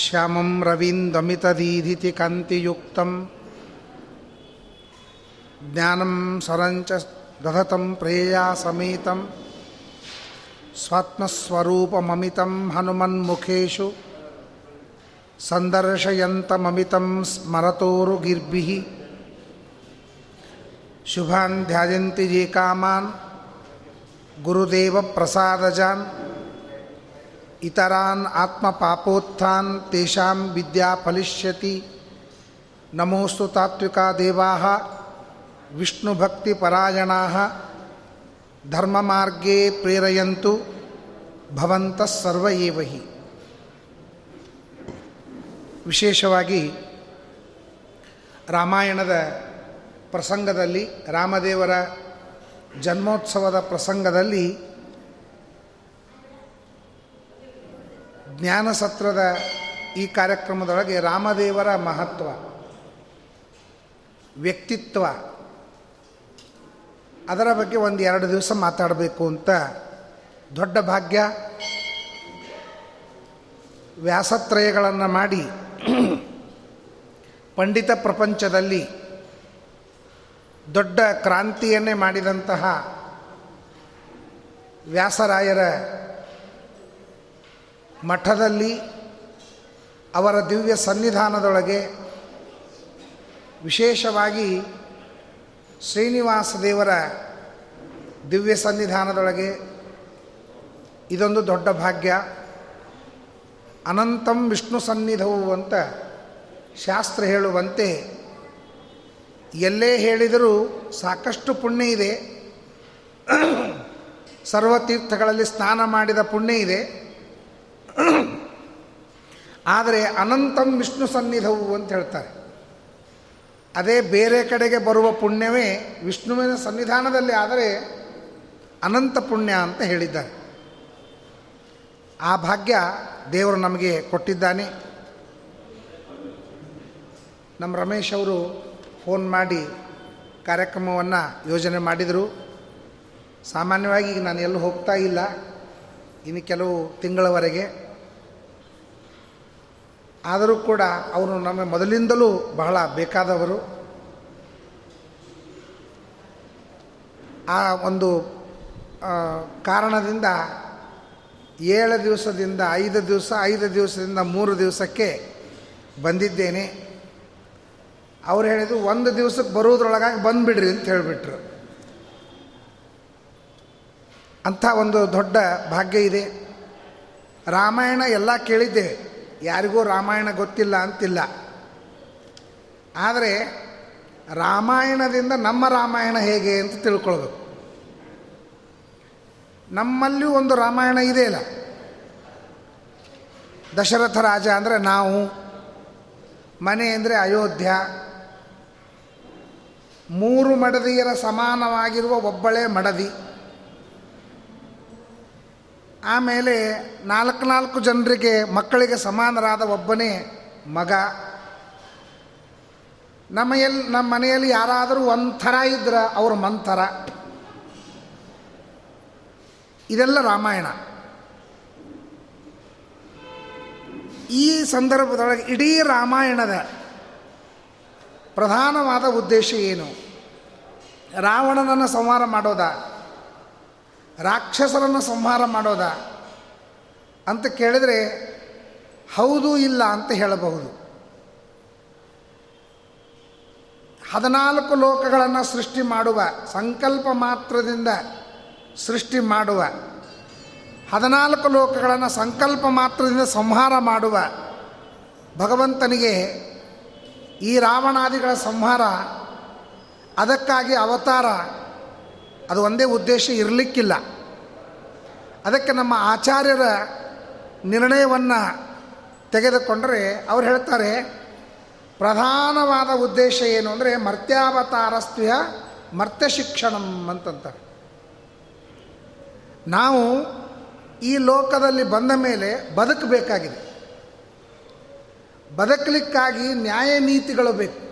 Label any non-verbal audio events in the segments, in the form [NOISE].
श्यामं रवीन्द्रमितदीधिति कान्तियुक्तं ज्ञानं सरञ्च दधतं प्रेया समेतं स्वात्मस्वरूपममितं हनुमन्मुखेषु सन्दर्शयन्तममितं स्मरतोरुगिर्भिः शुभान् ध्यायन्ति ये कामान् गुरुदेवप्रसादजान् ಇತರಾನ್ ಆತ್ಮಪಾಪೋತ್ಥಾನ್ ತೇಷಾಂ ವಿದ್ಯಾ ಫಲಿಷ್ಯತಿ. ನಮೋಸ್ತು ತಾತ್ವಿಕ ದೇವಾ ವಿಷ್ಣುಭಕ್ತಿಪರಾಯಣ ಧರ್ಮಮಾರ್ಗೇ ಪ್ರೇರೆಯಂತು, ಭವಂತ ಸರ್ವೇವ ಹಿ ವಿಶೇಷವಾಗಿ ರಾಮಾಯಣದ ಪ್ರಸಂಗದಲ್ಲಿ, ರಾಮದೇವರ ಜನ್ಮೋತ್ಸವದ ಪ್ರಸಂಗದಲ್ಲಿ ಜ್ಞಾನಸತ್ರದ ಈ ಕಾರ್ಯಕ್ರಮದೊಳಗೆ ರಾಮದೇವರ ಮಹತ್ವ, ವ್ಯಕ್ತಿತ್ವ, ಅದರ ಬಗ್ಗೆ ಒಂದು ಎರಡು ದಿವಸ ಮಾತಾಡಬೇಕು ಅಂತ ದೊಡ್ಡ ಭಾಗ್ಯ. ವ್ಯಾಸತ್ರಯಗಳನ್ನು ಮಾಡಿ [CLEARS THROAT] ಪಂಡಿತ ಪ್ರಪಂಚದಲ್ಲಿ ದೊಡ್ಡ ಕ್ರಾಂತಿಯನ್ನೇ ಮಾಡಿದಂತಹ ವ್ಯಾಸರಾಯರ ಮಠದಲ್ಲಿ ಅವರ ದಿವ್ಯ ಸನ್ನಿಧಾನದೊಳಗೆ ವಿಶೇಷವಾಗಿ ಶ್ರೀನಿವಾಸ ದೇವರ ದಿವ್ಯ ಸನ್ನಿಧಾನದೊಳಗೆ ಇದೊಂದು ದೊಡ್ಡ ಭಾಗ್ಯ. ಅನಂತಂ ವಿಷ್ಣು ಸನ್ನಿಧವು ಅಂತ ಶಾಸ್ತ್ರ ಹೇಳುವಂತೆ ಎಲ್ಲೇ ಹೇಳಿದರೂ ಸಾಕಷ್ಟು ಪುಣ್ಯ ಇದೆ. ಸರ್ವತೀರ್ಥಗಳಲ್ಲಿ ಸ್ನಾನ ಮಾಡಿದ ಪುಣ್ಯ ಇದೆ. ಆದರೆ ಅನಂತಂ ವಿಷ್ಣು ಸನ್ನಿಧವು ಅಂತ ಹೇಳ್ತಾರೆ. ಅದೇ ಬೇರೆ ಕಡೆಗೆ ಬರುವ ಪುಣ್ಯವೇ ವಿಷ್ಣುವಿನ ಸನ್ನಿಧಾನದಲ್ಲಿ, ಆದರೆ ಅನಂತ ಪುಣ್ಯ ಅಂತ ಹೇಳಿದ್ದಾರೆ. ಆ ಭಾಗ್ಯ ದೇವರು ನಮಗೆ ಕೊಟ್ಟಿದ್ದಾನೆ. ನಮ್ಮ ರಮೇಶ್ ಅವರು ಫೋನ್ ಮಾಡಿ ಕಾರ್ಯಕ್ರಮವನ್ನು ಯೋಜನೆ ಮಾಡಿದರು. ಸಾಮಾನ್ಯವಾಗಿ ನಾನು ಎಲ್ಲೂ ಹೋಗ್ತಾ ಇಲ್ಲ. ಇನ್ನು ಕೆಲವು ತಿಂಗಳವರೆಗೆ. ಆದರೂ ಕೂಡ ಅವರು ನಮ್ಮ ಮೊದಲಿಂದಲೂ ಬಹಳ ಬೇಕಾದವರು. ಆ ಒಂದು ಕಾರಣದಿಂದ ಏಳು ದಿವಸದಿಂದ ಐದು ದಿವಸ, ಐದು ದಿವಸದಿಂದ ಮೂರು ದಿವಸಕ್ಕೆ ಬಂದಿದ್ದೇನೆ. ಅವ್ರು ಹೇಳಿದ್ರು ಒಂದು ದಿವಸಕ್ಕೆ ಬರುವುದ್ರೊಳಗಾಗಿ ಬಂದುಬಿಡ್ರಿ ಅಂತ ಹೇಳಿಬಿಟ್ರು. ಅಂಥ ಒಂದು ದೊಡ್ಡ ಭಾಗ್ಯ ಇದೆ. ರಾಮಾಯಣ ಎಲ್ಲ ಕೇಳಿದ್ದೇವೆ ಯಾರಿಗೂ ರಾಮಾಯಣ ಗೊತ್ತಿಲ್ಲ ಅಂತಿಲ್ಲ. ಆದರೆ ರಾಮಾಯಣದಿಂದ ನಮ್ಮ ರಾಮಾಯಣ ಹೇಗೆ ಅಂತ ತಿಳ್ಕೊಳ್ಬೇಕು. ನಮ್ಮಲ್ಲಿಯೂ ಒಂದು ರಾಮಾಯಣ ಇದೆ ಇಲ್ಲ ದಶರಥ ರಾಜ ಅಂದರೆ ನಾವು, ಮನೆ ಅಂದರೆ ಅಯೋಧ್ಯ. ಮೂರು ಮಡದಿಯರ ಸಮಾನವಾಗಿರುವ ಒಬ್ಬಳೇ ಮಡದಿ. ಆಮೇಲೆ ನಾಲ್ಕು ನಾಲ್ಕು ಜನರಿಗೆ ಮಕ್ಕಳಿಗೆ ಸಮಾನರಾದ ಒಬ್ಬನೇ ಮಗ. ನಮ್ಮ ಎಲ್ಲಿ ನಮ್ಮ ಮನೆಯಲ್ಲಿ ಯಾರಾದರೂ ಒಂಥರ ಇದ್ರೆ ಅವ್ರ ಮಂಥರ. ಇದೆಲ್ಲ ರಾಮಾಯಣ. ಈ ಸಂದರ್ಭದೊಳಗೆ ಇಡೀ ರಾಮಾಯಣದ ಪ್ರಧಾನವಾದ ಉದ್ದೇಶ ಏನು? ರಾವಣನನ್ನು ಸಂಹಾರ ಮಾಡೋದ? ರಾಕ್ಷಸರನ್ನು ಸಂಹಾರ ಮಾಡೋದ ಅಂತ ಕೇಳಿದರೆ, ಹೌದು ಇಲ್ಲ ಅಂತ ಹೇಳಬಹುದು. ಹದಿನಾಲ್ಕು ಲೋಕಗಳನ್ನು ಸೃಷ್ಟಿ ಮಾಡುವ, ಸಂಕಲ್ಪ ಮಾತ್ರದಿಂದ ಸೃಷ್ಟಿ ಮಾಡುವ, ಹದಿನಾಲ್ಕು ಲೋಕಗಳನ್ನು ಸಂಕಲ್ಪ ಮಾತ್ರದಿಂದ ಸಂಹಾರ ಮಾಡುವ ಭಗವಂತನಿಗೆ ಈ ರಾವಣಾದಿಗಳ ಸಂಹಾರ, ಅದಕ್ಕಾಗಿ ಅವತಾರ ಅದು ಒಂದೇ ಉದ್ದೇಶ ಇರಲಿಕ್ಕಿಲ್ಲ. ಅದಕ್ಕೆ ನಮ್ಮ ಆಚಾರ್ಯರ ನಿರ್ಣಯವನ್ನು ತೆಗೆದುಕೊಂಡರೆ ಅವ್ರು ಹೇಳ್ತಾರೆ, ಪ್ರಧಾನವಾದ ಉದ್ದೇಶ ಏನು ಅಂದರೆ ಮರ್ತ್ಯಾವತಾರಸ್ತ್ಯ ಮರ್ತ್ಯ ಶಿಕ್ಷಣಂ ಅಂತಂತಾರೆ. ನಾವು ಈ ಲೋಕದಲ್ಲಿ ಬಂದ ಮೇಲೆ ಬದುಕಬೇಕಾಗಿದೆ. ಬದುಕಲಿಕ್ಕಾಗಿ ನ್ಯಾಯ ನೀತಿಗಳು ಬೇಕು.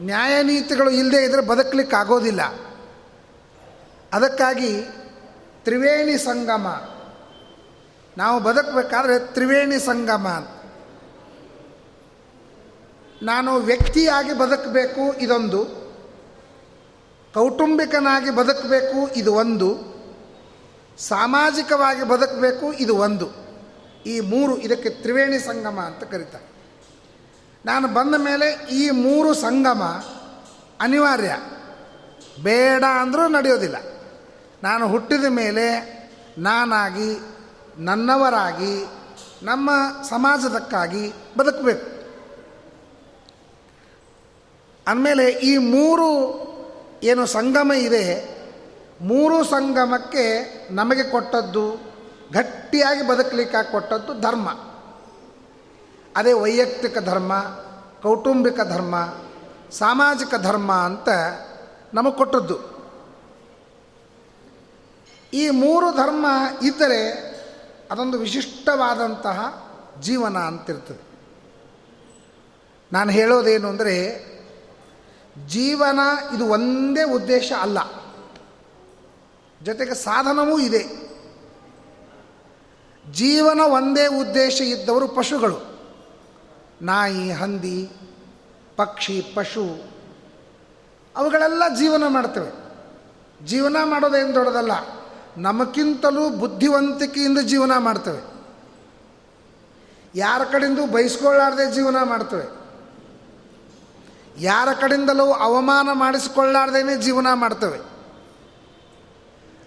ನ್ಯಾಯ ನೀತಿಗಳು ಇಲ್ಲದೆ ಇದ್ದರೆ ಬದುಕಲಿಕ್ಕೆ ಆಗೋದಿಲ್ಲ ಅದಕ್ಕಾಗಿ ತ್ರಿವೇಣಿ ಸಂಗಮ, ನಾವು ಬದುಕಬೇಕಾದ್ರೆ ತ್ರಿವೇಣಿ ಸಂಗಮ ನಾನು ವ್ಯಕ್ತಿಯಾಗಿ ಬದುಕಬೇಕು ಇದೊಂದು, ಕೌಟುಂಬಿಕನಾಗಿ ಬದುಕಬೇಕು ಇದು ಒಂದು, ಸಾಮಾಜಿಕವಾಗಿ ಬದುಕಬೇಕು ಇದು ಒಂದು. ಈ ಮೂರು ಇದಕ್ಕೆ ತ್ರಿವೇಣಿ ಸಂಗಮ ಅಂತ ಕರೀತಾರೆ. ನಾನು ಬಂದ ಮೇಲೆ ಈ ಮೂರು ಸಂಗಮ ಅನಿವಾರ್ಯ. ಬೇಡ ಅಂದರೂ ನಡೆಯೋದಿಲ್ಲ. ನಾನು ಹುಟ್ಟಿದ ಮೇಲೆ ನಾನಾಗಿ, ನನ್ನವರಾಗಿ, ನಮ್ಮ ಸಮಾಜದಕ್ಕಾಗಿ ಬದುಕಬೇಕು. ಅಂದಮೇಲೆ ಈ ಮೂರು ಏನು ಸಂಗಮ ಇದೆ, ಮೂರು ಸಂಗಮಕ್ಕೆ ನಮಗೆ ಕೊಟ್ಟದ್ದು ಗಟ್ಟಿಯಾಗಿ ಬದುಕಲಿಕ್ಕಾಗಿ ಕೊಟ್ಟದ್ದು ಧರ್ಮ. ಅದೇ ವೈಯಕ್ತಿಕ ಧರ್ಮ, ಕೌಟುಂಬಿಕ ಧರ್ಮ, ಸಾಮಾಜಿಕ ಧರ್ಮ ಅಂತ ನಮಗೆ ಕೊಟ್ಟದ್ದು. ಈ ಮೂರು ಧರ್ಮ ಇದ್ದರೆ ಅದೊಂದು ವಿಶಿಷ್ಟವಾದಂತಹ ಜೀವನ ಅಂತಿರ್ತದೆ. ನಾನು ಹೇಳೋದೇನು ಅಂದರೆ, ಜೀವನ ಇದು ಒಂದೇ ಉದ್ದೇಶ ಅಲ್ಲ. ಜೊತೆಗೆ ಸಾಧನವೂ ಇದೆ. ಜೀವನ ಒಂದೇ ಉದ್ದೇಶ ಇದ್ದವರು ಪಶುಗಳು. ನಾಯಿ, ಹಂದಿ, ಪಕ್ಷಿ, ಪಶು, ಅವುಗಳೆಲ್ಲ ಜೀವನ ಮಾಡ್ತವೆ. ಜೀವನ ಮಾಡೋದೇನು ದೊಡ್ಡದಲ್ಲ ನಮಗಿಂತಲೂ ಬುದ್ಧಿವಂತಿಕೆಯಿಂದ ಜೀವನ ಮಾಡ್ತವೆ. ಯಾರ ಕಡೆಯಿಂದ ಬಯಸ್ಕೊಳ್ಳಾರ್ದೆ ಜೀವನ ಮಾಡ್ತವೆ. ಯಾರ ಕಡೆಯಿಂದಲೂ ಅವಮಾನ ಮಾಡಿಸಿಕೊಳ್ಳಾರ್ದೇನೆ ಜೀವನ ಮಾಡ್ತವೆ.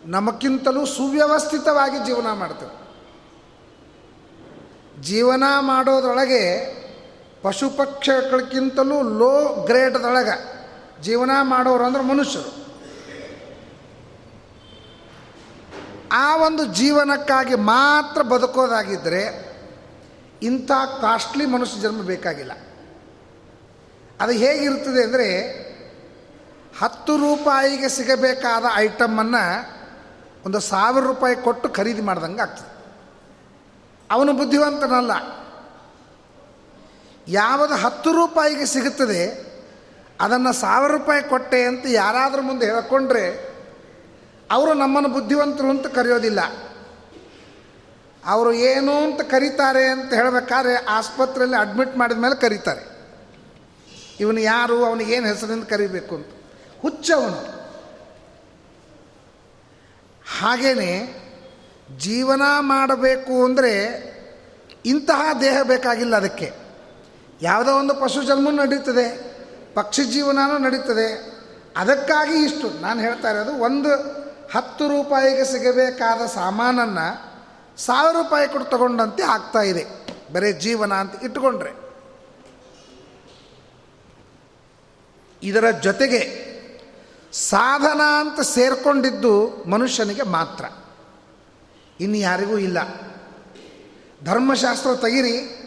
ನಮಗಿಂತಲೂ ಸುವ್ಯವಸ್ಥಿತವಾಗಿ ಜೀವನ ಮಾಡ್ತವೆ. ಜೀವನ ಮಾಡೋದ್ರೊಳಗೆ ಪಶು ಪಕ್ಷಿಗಳಿಗಿಂತಲೂ ಲೋ ಗ್ರೇಡ್ದೊಳಗೆ ಜೀವನ ಮಾಡೋರು ಅಂದ್ರೆ ಮನುಷ್ಯರು. ಆ ಒಂದು ಜೀವನಕ್ಕಾಗಿ ಮಾತ್ರ ಬದುಕೋದಾಗಿದ್ದರೆ ಇಂಥ ಕಾಸ್ಟ್ಲಿ ಮನುಷ್ಯ ಜನ್ಮ ಬೇಕಾಗಿಲ್ಲ. ಅದು ಹೇಗಿರ್ತದೆ ಅಂದರೆ ಹತ್ತು ರೂಪಾಯಿಗೆ ಸಿಗಬೇಕಾದ ಐಟಮನ್ನು ಒಂದು ಸಾವಿರ ರೂಪಾಯಿ ಕೊಟ್ಟು ಖರೀದಿ ಮಾಡ್ದಂಗೆ ಆಗ್ತದೆ. ಅವನು ಬುದ್ಧಿವಂತನಲ್ಲ. ಯಾವುದು ಹತ್ತು ರೂಪಾಯಿಗೆ ಸಿಗುತ್ತದೆ, ಅದನ್ನು ಸಾವಿರ ರೂಪಾಯಿ ಕೊಟ್ಟೆ ಅಂತ ಯಾರಾದರೂ ಮುಂದೆ ಹೇಳ್ಕೊಂಡ್ರೆ ಅವರು ನಮ್ಮನ್ನು ಬುದ್ಧಿವಂತರು ಅಂತ ಕರೆಯೋದಿಲ್ಲ. ಅವರು ಏನು ಅಂತ ಕರೀತಾರೆ ಅಂತ ಹೇಳಬೇಕಾದ್ರೆ ಆಸ್ಪತ್ರೆಯಲ್ಲಿ ಅಡ್ಮಿಟ್ ಮಾಡಿದ ಮೇಲೆ ಕರೀತಾರೆ. ಇವನು ಯಾರು ಅವನಿಗೇನು ಹೆಸರಿಂದ ಕರಿಬೇಕು ಅಂತ. ಹುಚ್ಚವನು. ಹಾಗೇ ಜೀವನ ಮಾಡಬೇಕು ಅಂದರೆ ಇಂತಹ ದೇಹ ಬೇಕಾಗಿಲ್ಲ ಅದಕ್ಕೆ. ಯಾವುದೋ ಒಂದು ಪಶು ಜನ್ಮ ನಡೀತದೆ, ಪಕ್ಷಿ ಜೀವನವೂ ನಡೀತದೆ. ಅದಕ್ಕಾಗಿ ಇಷ್ಟು. ನಾನು ಹೇಳ್ತಾ ಇರೋದು, ಒಂದು ಹತ್ತು ರೂಪಾಯಿಗೆ ಸಿಗಬೇಕಾದ ಸಾಮಾನನ್ನು ಸಾವಿರ ರೂಪಾಯಿ ಕೊಟ್ಟು ತಗೊಂಡಂತೆ ಆಗ್ತಾ ಇದೆ. ಬರೀ ಜೀವನ ಅಂತ ಇಟ್ಕೊಂಡ್ರೆ. ಇದರ ಜೊತೆಗೆ ಸಾಧನ ಅಂತ ಸೇರ್ಕೊಂಡಿದ್ದು ಮನುಷ್ಯನಿಗೆ ಮಾತ್ರ. ಇನ್ನು ಯಾರಿಗೂ ಇಲ್ಲ. ಧರ್ಮಶಾಸ್ತ್ರ ತೆಗಿರಿ,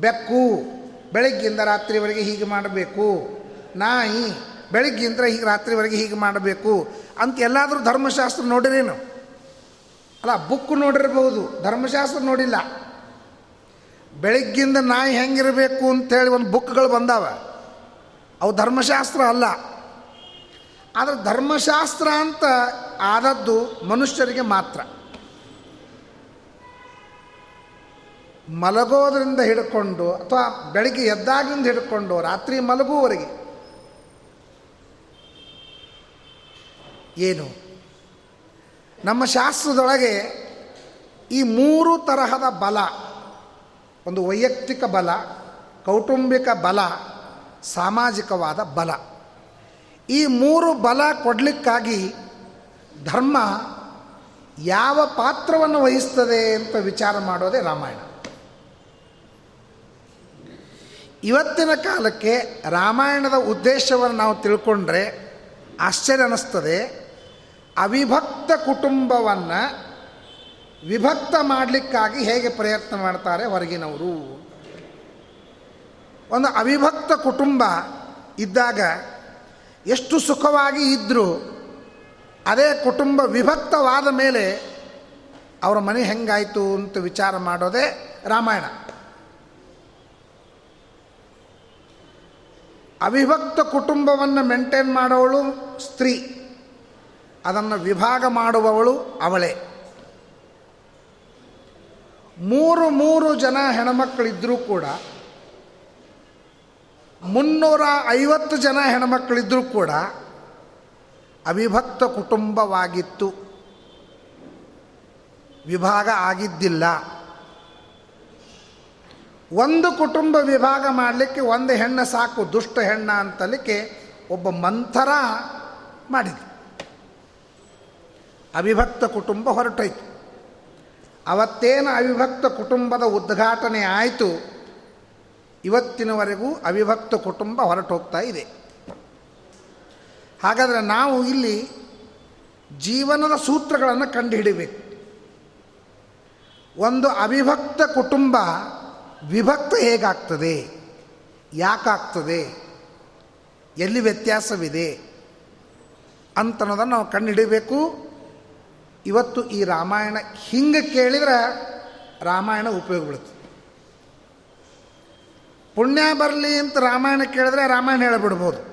ಬೆಕ್ಕು. ಬೆಳಗ್ಗಿಂದ ರಾತ್ರಿವರೆಗೆ ಹೀಗೆ ಮಾಡಬೇಕು. ನಾಯಿ ಬೆಳಗ್ಗಿಂದ ಹೀಗೆ ರಾತ್ರಿವರೆಗೆ ಹೀಗೆ ಮಾಡಬೇಕು. ಅಂತ ಎಲ್ಲಾದರೂ ಧರ್ಮಶಾಸ್ತ್ರ ನೋಡಿರೇನು? ಅಲ್ಲ ಬುಕ್ ನೋಡಿರಬಹುದು. ಧರ್ಮಶಾಸ್ತ್ರ ನೋಡಿಲ್ಲ. ಬೆಳಗ್ಗಿಂದ ನಾಯಿ ಹೆಂಗಿರಬೇಕು ಅಂತೇಳಿ ಒಂದು ಬುಕ್ಗಳು ಬಂದಾವ. ಅವು ಧರ್ಮಶಾಸ್ತ್ರ ಅಲ್ಲ. ಆದರೆ ಧರ್ಮಶಾಸ್ತ್ರ ಅಂತ ಆದದ್ದು ಮನುಷ್ಯರಿಗೆ ಮಾತ್ರ. ಮಲಗೋದ್ರಿಂದ ಹಿಡ್ಕೊಂಡು ಅಥವಾ ಬೆಳಗ್ಗೆ ಎದ್ದಾಗಿಂದ ಹಿಡ್ಕೊಂಡು ರಾತ್ರಿ ಮಲಗುವವರೆಗೆ ಏನು? ನಮ್ಮ ಶಾಸ್ತ್ರದೊಳಗೆ ಈ ಮೂರು ತರಹದ ಬಲ, ಒಂದು ವೈಯಕ್ತಿಕ ಬಲ, ಕೌಟುಂಬಿಕ ಬಲ, ಸಾಮಾಜಿಕವಾದ ಬಲ. ಈ ಮೂರು ಬಲ ಕೊಡಲಿಕ್ಕಾಗಿ ಧರ್ಮ ಯಾವ ಪಾತ್ರವನ್ನು ವಹಿಸ್ತದೆ ಅಂತ ವಿಚಾರ ಮಾಡೋದೇ ರಾಮಾಯಣ. ಇವತ್ತಿನ ಕಾಲಕ್ಕೆ ರಾಮಾಯಣದ ಉದ್ದೇಶವನ್ನು ನಾವು ತಿಳ್ಕೊಂಡ್ರೆ ಆಶ್ಚರ್ಯ ಅನ್ನಿಸ್ತದೆ ಅವಿಭಕ್ತ ಕುಟುಂಬವನ್ನು ವಿಭಕ್ತ ಮಾಡಲಿಕ್ಕಾಗಿ ಹೇಗೆ ಪ್ರಯತ್ನ ಮಾಡ್ತಾರೆ ಹೊರಗಿನವರು. ಒಂದು ಅವಿಭಕ್ತ ಕುಟುಂಬ ಇದ್ದಾಗ ಎಷ್ಟು ಸುಖವಾಗಿ ಇದ್ದರೂ ಅದೇ ಕುಟುಂಬ ವಿಭಕ್ತವಾದ ಮೇಲೆ ಅವರ ಮನೆ ಹೆಂಗಾಯಿತು ಅಂತ ವಿಚಾರ ಮಾಡೋದೇ ರಾಮಾಯಣ. ಅವಿಭಕ್ತ ಕುಟುಂಬವನ್ನು ಮೇಂಟೈನ್ ಮಾಡೋವಳು ಸ್ತ್ರೀ. ಅದನ್ನು ವಿಭಾಗ ಮಾಡುವವಳು ಅವಳೇ. ಮೂರು ಮೂರು ಜನ ಹೆಣ್ಮಕ್ಳಿದ್ರೂ ಕೂಡ, ಮುನ್ನೂರ ಐವತ್ತು ಜನ ಹೆಣ್ಮಕ್ಳಿದ್ರೂ ಕೂಡ ಅವಿಭಕ್ತ ಕುಟುಂಬವಾಗಿತ್ತು. ವಿಭಾಗ ಆಗಿದ್ದಿಲ್ಲ. ಒಂದು ಕುಟುಂಬ ವಿಭಾಗ ಮಾಡಲಿಕ್ಕೆ ಒಂದು ಹೆಣ್ಣು ಸಾಕು, ದುಷ್ಟ ಹೆಣ್ಣ ಅಂತಲಿಕ್ಕೆ ಒಬ್ಬ ಮಂಥರ ಮಾಡಿದ್ರು. ಅವಿಭಕ್ತ ಕುಟುಂಬ ಹೊರಟೋಯ್ತು. ಅವತ್ತೇನು ಅವಿಭಕ್ತ ಕುಟುಂಬದ ಉದ್ಘಾಟನೆ ಆಯಿತು, ಇವತ್ತಿನವರೆಗೂ ಅವಿಭಕ್ತ ಕುಟುಂಬ ಹೊರಟೋಗ್ತಾ ಇದೆ. ಹಾಗಾದರೆ ನಾವು ಇಲ್ಲಿ ಜೀವನದ ಸೂತ್ರಗಳನ್ನು ಕಂಡುಹಿಡಿಬೇಕು. ಒಂದು ಅವಿಭಕ್ತ ಕುಟುಂಬ ವಿಭಕ್ತ ಹೇಗಾಗ್ತದೆ? ಯಾಕಾಗ್ತದೆ? ಎಲ್ಲಿ ವ್ಯತ್ಯಾಸವಿದೆ? ಅಂತನ್ನೋದನ್ನು ನಾವು ಕಂಡುಹಿಡಿಬೇಕು ಇವತ್ತು ಈ ರಾಮಾಯಣ ಹಿಂಗೆ ಕೇಳಿದ್ರೆ ರಾಮಾಯಣ ಉಪಯೋಗ ಬಿಡುತ್ತೆ. ಪುಣ್ಯ ಬರಲಿ ಅಂತ ರಾಮಾಯಣ ಕೇಳಿದ್ರೆ ರಾಮಾಯಣ ಹೇಳಿಬಿಡ್ಬೋದು.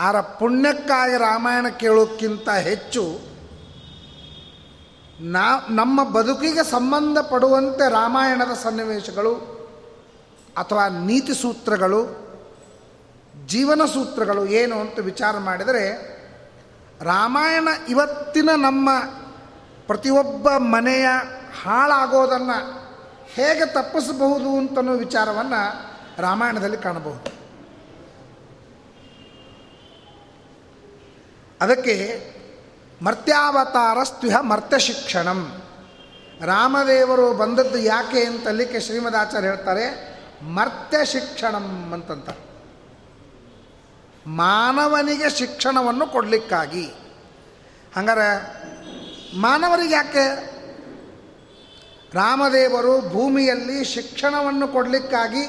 ಆದ್ರೆ ಪುಣ್ಯಕ್ಕಾಗಿ ರಾಮಾಯಣ ಕೇಳೋಕ್ಕಿಂತ ಹೆಚ್ಚು ನಾ, ನಮ್ಮ ಬದುಕಿಗೆ ಸಂಬಂಧಪಡುವಂತೆ ರಾಮಾಯಣದ ಸನ್ನಿವೇಶಗಳು ಅಥವಾ ನೀತಿ ಸೂತ್ರಗಳು, ಜೀವನ ಸೂತ್ರಗಳು ಏನು ಅಂತ ವಿಚಾರ ಮಾಡಿದರೆ, ರಾಮಾಯಣ ಇವತ್ತಿನ ನಮ್ಮ ಪ್ರತಿಯೊಬ್ಬ ಮನೆಯ ಹಾಳಾಗೋದನ್ನು ಹೇಗೆ ತಪ್ಪಿಸಬಹುದು ಅಂತನೋ ವಿಚಾರವನ್ನು ರಾಮಾಯಣದಲ್ಲಿ ಕಾಣಬಹುದು. ಅದಕ್ಕೆ ಮರ್ತ್ಯಾವತಾರ ಸ್ತ್ವಿಹ ಮರ್ತ್ಯ ಶಿಕ್ಷಣಂ ರಾಮದೇವರು ಬಂದದ್ದು ಯಾಕೆ ಅಂತಲ್ಲಿಕ್ಕೆ ಶ್ರೀಮದಾಚಾರ್ಯ ಹೇಳ್ತಾರೆ ಮರ್ತ್ಯ ಶಿಕ್ಷಣಂ ಅಂತಂತ ಮಾನವನಿಗೆ ಶಿಕ್ಷಣವನ್ನು ಕೊಡಲಿಕ್ಕಾಗಿ. ಹಂಗಾರೆ ಮಾನವರಿಗೆ ಯಾಕೆ? ರಾಮದೇವರು ಭೂಮಿಯಲ್ಲಿ ಶಿಕ್ಷಣವನ್ನು ಕೊಡಲಿಕ್ಕಾಗಿ